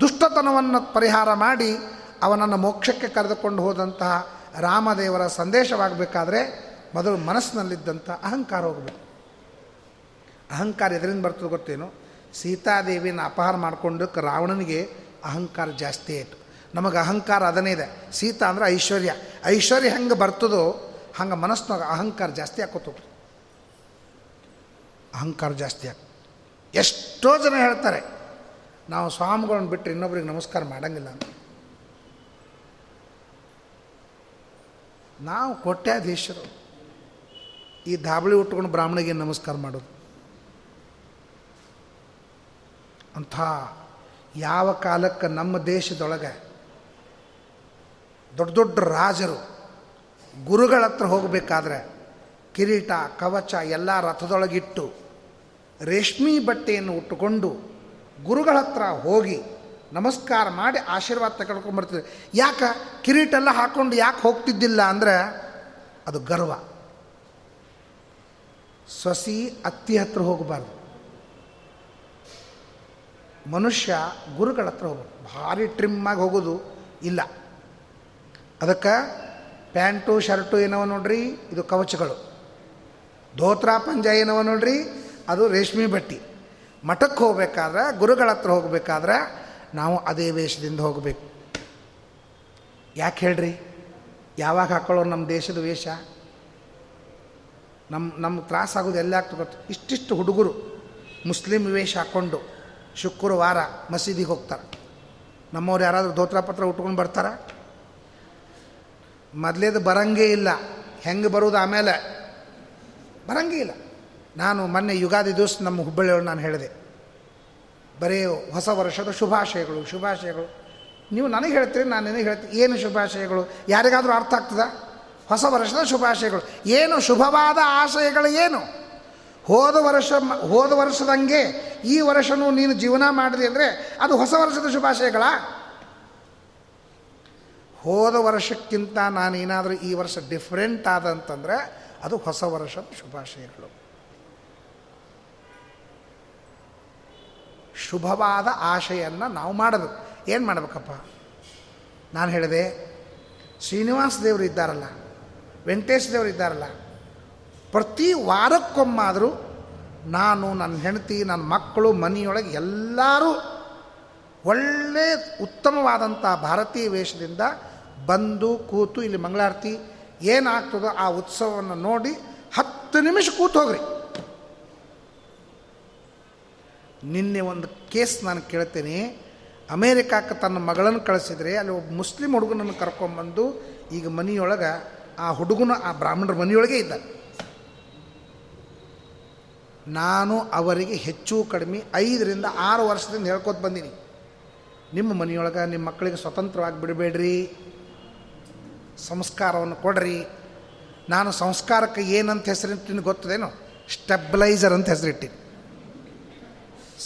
ದುಷ್ಟತನವನ್ನು ಪರಿಹಾರ ಮಾಡಿ ಅವನನ್ನು ಮೋಕ್ಷಕ್ಕೆ ಕರೆದುಕೊಂಡು ಹೋದಂತಹ ರಾಮದೇವರ ಸಂದೇಶವಾಗಬೇಕಾದ್ರೆ ಮೊದಲು ಮನಸ್ಸಿನಲ್ಲಿದ್ದಂಥ ಅಹಂಕಾರ ಹೋಗಬೇಕು. ಅಹಂಕಾರ ಎದರಿಂದ ಬರ್ತದೆ ಗೊತ್ತೇನು? ಸೀತಾದೇವಿನ ಅಪಹಾರ ಮಾಡಿಕೊಂಡಕ್ಕೆ ರಾವಣನಿಗೆ ಅಹಂಕಾರ ಜಾಸ್ತಿ ಆಯಿತು. ನಮಗೆ ಅಹಂಕಾರ ಅದನ್ನೇ ಇದೆ. ಸೀತಾ ಅಂದರೆ ಐಶ್ವರ್ಯ. ಐಶ್ವರ್ಯ ಹೆಂಗೆ ಬರ್ತದೋ ಹಂಗೆ ಮನಸ್ಸಿನಾಗ ಅಹಂಕಾರ ಜಾಸ್ತಿ ಹಾಕೋತ ಅಹಂಕಾರ ಜಾಸ್ತಿ ಆಗ ಎಷ್ಟೋ ಜನ ಹೇಳ್ತಾರೆ, ನಾವು ಸ್ವಾಮಿಗಳನ್ನ ಬಿಟ್ಟರೆ ಇನ್ನೊಬ್ರಿಗೆ ನಮಸ್ಕಾರ ಮಾಡಂಗಿಲ್ಲ ಅಂತ. ನಾವು ಕೋಟ್ಯಾಧೀಶರು. ಈ ದಾಬಳಿ ಉಟ್ಕೊಂಡು ಬ್ರಾಹ್ಮಣಿಗೆ ನಮಸ್ಕಾರ ಮಾಡೋದು? ಅಂಥ ಯಾವ ಕಾಲಕ್ಕೆ ನಮ್ಮ ದೇಶದೊಳಗೆ ದೊಡ್ಡ ದೊಡ್ಡ ರಾಜರು ಗುರುಗಳ ಹತ್ರ ಹೋಗಬೇಕಾದ್ರೆ ಕಿರೀಟ, ಕವಚ ಎಲ್ಲ ರಥದೊಳಗಿಟ್ಟು ರೇಷ್ಮಿ ಬಟ್ಟೆಯನ್ನು ಉಟ್ಟುಕೊಂಡು ಗುರುಗಳ ಹತ್ರ ಹೋಗಿ ನಮಸ್ಕಾರ ಮಾಡಿ ಆಶೀರ್ವಾದ ತಗೊಂಡ್ಕೊಂಡ್ಬರ್ತಿದ್ದೆ ಯಾಕೆ? ಕಿರೀಟೆಲ್ಲ ಹಾಕ್ಕೊಂಡು ಯಾಕೆ ಹೋಗ್ತಿದ್ದಿಲ್ಲ ಅಂದರೆ ಅದು ಗರ್ವ. ಸೊಸಿ ಅತ್ತಿ ಹತ್ರ ಹೋಗಬಾರ್ದು. ಮನುಷ್ಯ ಗುರುಗಳ ಹತ್ರ ಹೋಗ್ಬೇಕು ಭಾರಿ ಟ್ರಿಮ್ಮಾಗಿ ಹೋಗೋದು ಇಲ್ಲ. ಅದಕ್ಕೆ ಪ್ಯಾಂಟು, ಶರ್ಟು ಏನವ ನೋಡ್ರಿ? ಇದು ಕವಚಗಳು. ಧೋತ್ರ, ಪಂಜ ಏನವ ನೋಡ್ರಿ? ಅದು ರೇಷ್ಮೆ ಬಟ್ಟಿ. ಮಠಕ್ಕೆ ಹೋಗ್ಬೇಕಾದ್ರೆ, ಗುರುಗಳ ಹತ್ರ ಹೋಗಬೇಕಾದ್ರೆ ನಾವು ಅದೇ ವೇಷದಿಂದ ಹೋಗಬೇಕು. ಯಾಕೆ ಹೇಳ್ರಿ? ಯಾವಾಗ ಹಾಕೊಳ್ಳೋರು ನಮ್ಮ ದೇಶದ ವೇಷ? ನಮ್ಮ ನಮ್ಮ ತ್ರಾಸಾಗೋದು ಎಲ್ಲ ಗೊತ್ತು? ಇಷ್ಟಿಷ್ಟು ಹುಡುಗರು ಮುಸ್ಲಿಂ ವೇಷ ಹಾಕ್ಕೊಂಡು ಶುಕ್ರವಾರ ಮಸೀದಿಗೆ ಹೋಗ್ತಾರೆ. ನಮ್ಮವ್ರು ಯಾರಾದರೂ ಧೋತ್ರ ಪತ್ರ ಉಟ್ಕೊಂಡು ಬರ್ತಾರ? ಮೊದಲೇದು ಬರಂಗೇ ಇಲ್ಲ. ಹೆಂಗೆ ಬರೋದು ಆಮೇಲೆ? ಬರಂಗೇ ಇಲ್ಲ. ನಾನು ಮೊನ್ನೆ ಯುಗಾದಿ ದಿವಸ ನಮ್ಮ ಹುಬ್ಬಳ್ಳಿಯವರು ನಾನು ಹೇಳಿದೆ. ಬರೀ ಹೊಸ ವರ್ಷದ ಶುಭಾಶಯಗಳು ಶುಭಾಶಯಗಳು. ನೀವು ನನಗೆ ಹೇಳ್ತೀರಿ, ನಾನು ನಿನಗೆ ಹೇಳ್ತೀನಿ. ಏನು ಶುಭಾಶಯಗಳು? ಯಾರಿಗಾದರೂ ಅರ್ಥ ಆಗ್ತದ? ಹೊಸ ವರ್ಷದ ಶುಭಾಶಯಗಳು. ಏನು ಶುಭವಾದ ಆಶಯಗಳು ಏನು? ಹೋದ ವರ್ಷ ಹೋದ ವರ್ಷದಂಗೆ ಈ ವರ್ಷವೂ ನೀನು ಜೀವನ ಮಾಡಿದೆ ಅಂದರೆ ಅದು ಹೊಸ ವರ್ಷದ ಶುಭಾಶಯಗಳ? ಹೋದ ವರ್ಷಕ್ಕಿಂತ ನಾನೇನಾದರೂ ಈ ವರ್ಷ ಡಿಫ್ರೆಂಟ್ ಆದಂತಂದರೆ ಅದು ಹೊಸ ವರ್ಷದ ಶುಭಾಶಯಗಳು. ಶುಭವಾದ ಆಶೆಯನ್ನು ನಾವು ಮಾಡಬೇಕು ಏನು ಮಾಡಬೇಕಪ್ಪ? ನಾನು ಹೇಳಿದೆ, ಶ್ರೀನಿವಾಸ ದೇವರು ಇದ್ದಾರಲ್ಲ, ವೆಂಕಟೇಶ್ ದೇವರು ಇದ್ದಾರಲ್ಲ, ಪ್ರತಿ ವಾರಕ್ಕೊಮ್ಮಾದರೂ ನಾನು ನನ್ನ ಹೆಂಡತಿ ನನ್ನ ಮಕ್ಕಳು, ಮನೆಯೊಳಗೆ ಎಲ್ಲರೂ ಒಳ್ಳೆ ಉತ್ತಮವಾದಂಥ ಭಾರತೀಯ ವೇಷದಿಂದ ಬಂದು, ಕೂತು ಇಲ್ಲಿ ಮಂಗಳಾರತಿ ಏನಾಗ್ತದೋ ಆ ಉತ್ಸವವನ್ನು ನೋಡಿ ಹತ್ತು ನಿಮಿಷ ಕೂತು ಹೋಗ್ರಿ. ನಿನ್ನೆ ಒಂದು ಕೇಸ್ ನಾನು ಕೇಳ್ತೇನೆ. ಅಮೇರಿಕಾಕ್ಕೆ ತನ್ನ ಮಗಳನ್ನು ಕಳಿಸಿದರೆ ಅಲ್ಲಿ ಒಬ್ಬ ಮುಸ್ಲಿಂ ಹುಡುಗನನ್ನು ಕರ್ಕೊಂಬಂದು ಈಗ ಮನೆಯೊಳಗೆ ಆ ಹುಡುಗನ, ಆ ಬ್ರಾಹ್ಮಣರ ಮನೆಯೊಳಗೆ ಇದ್ದ ನಾನು ಅವರಿಗೆ ಹೆಚ್ಚು ಕಡಿಮೆ ಐದರಿಂದ ಆರು ವರ್ಷದಿಂದ ಹೇಳ್ಕೊತ ಬಂದೀನಿ. ನಿಮ್ಮ ಮನೆಯೊಳಗೆ ನಿಮ್ಮ ಮಕ್ಕಳಿಗೆ ಸ್ವತಂತ್ರವಾಗಿ ಬಿಡಬೇಡ್ರಿ. ಸಂಸ್ಕಾರವನ್ನು ಕೊಡ್ರಿ. ನಾನು ಸಂಸ್ಕಾರಕ್ಕೆ ಏನಂತ ಹೆಸರಿಟ್ಟಿನ ಗೊತ್ತದೇನು? ಸ್ಟೆಬ್ಲೈಸರ್ ಅಂತ ಹೆಸರಿಟ್ಟಿನಿ.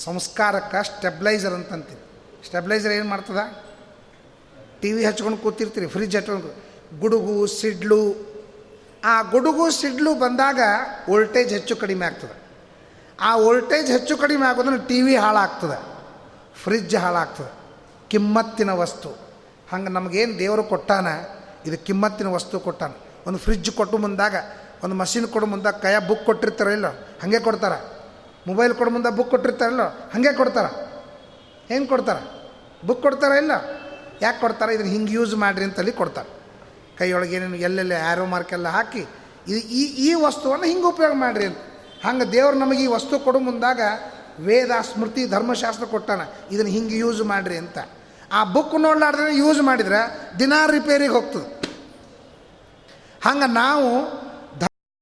ಸಂಸ್ಕಾರಕ್ಕೆ ಸ್ಟೆಬ್ಲೈಸರ್ ಅಂತಂತೀವಿ. ಸ್ಟೆಬ್ಲೈಸರ್ ಏನು ಮಾಡ್ತದ? ಟಿ ವಿ ಹಚ್ಕೊಂಡು ಕೂತಿರ್ತೀರಿ ಫ್ರಿಜ್ ಹಚ್ಕೊಂಡು ಗುಡುಗು, ಸಿಡ್ಲು. ಆ ಗುಡುಗು, ಸಿಡ್ಲು ಬಂದಾಗ ವೋಲ್ಟೇಜ್ ಹೆಚ್ಚು ಕಡಿಮೆ ಆಗ್ತದೆ. ಆ ವೋಲ್ಟೇಜ್ ಹೆಚ್ಚು ಕಡಿಮೆ ಆಗೋದನ್ನು ಟಿ ವಿ ಹಾಳಾಗ್ತದೆ. ಫ್ರಿಜ್ ಹಾಳಾಗ್ತದೆ. ಕಿಮ್ಮತ್ತಿನ ವಸ್ತು. ಹಂಗೆ ನಮಗೇನು ದೇವರು ಕೊಟ್ಟಾನ? ಇದು ಕಿಮ್ಮತ್ತಿನ ವಸ್ತು ಕೊಟ್ಟಾನ. ಒಂದು ಫ್ರಿಜ್ ಕೊಟ್ಟು ಮುಂದಾಗ, ಒಂದು ಮಷಿನ್ ಕೊಡು ಮುಂದಾಗ ಕೈಯ ಬುಕ್ ಕೊಟ್ಟಿರ್ತಾರೋ ಇಲ್ಲೋ? ಹಾಗೆ ಕೊಡ್ತಾರ. ಮೊಬೈಲ್ ಕೊಡ ಮುಂದೆ ಬುಕ್ ಕೊಟ್ಟಿರ್ತಾರಲ್ಲ, ಹಾಗೆ ಕೊಡ್ತಾರ. ಹೆಂಗೆ ಕೊಡ್ತಾರೆ? ಬುಕ್ ಕೊಡ್ತಾರ ಇಲ್ಲ? ಯಾಕೆ ಕೊಡ್ತಾರೆ? ಇದನ್ನು ಹಿಂಗೆ ಯೂಸ್ ಮಾಡಿರಿ ಅಂತಲ್ಲಿ ಕೊಡ್ತಾರೆ. ಕೈಯೊಳಗೆ ಏನೇನು ಎಲ್ಲೆಲ್ಲಿ ಆ್ಯರೋ ಮಾರ್ಕೆಲ್ಲ ಹಾಕಿ, ಇದು ಈ ಈ ವಸ್ತುವನ್ನು ಹಿಂಗೆ ಉಪಯೋಗ ಮಾಡಿರಿ ಅಂತ. ಹಂಗೆ ದೇವ್ರು ನಮಗೆ ಈ ವಸ್ತು ಕೊಡು ಮುಂದಾಗ ವೇದ, ಸ್ಮೃತಿ, ಧರ್ಮಶಾಸ್ತ್ರ ಕೊಟ್ಟಾನ, ಇದನ್ನು ಹಿಂಗೆ ಯೂಸ್ ಮಾಡಿರಿ ಅಂತ. ಆ ಬುಕ್ ನೋಡ್ಲಾರ್ದ್ರೆ ಯೂಸ್ ಮಾಡಿದ್ರೆ ದಿನ ರಿಪೇರಿಗೆ ಹೋಗ್ತದೆ. ಹಂಗೆ ನಾವು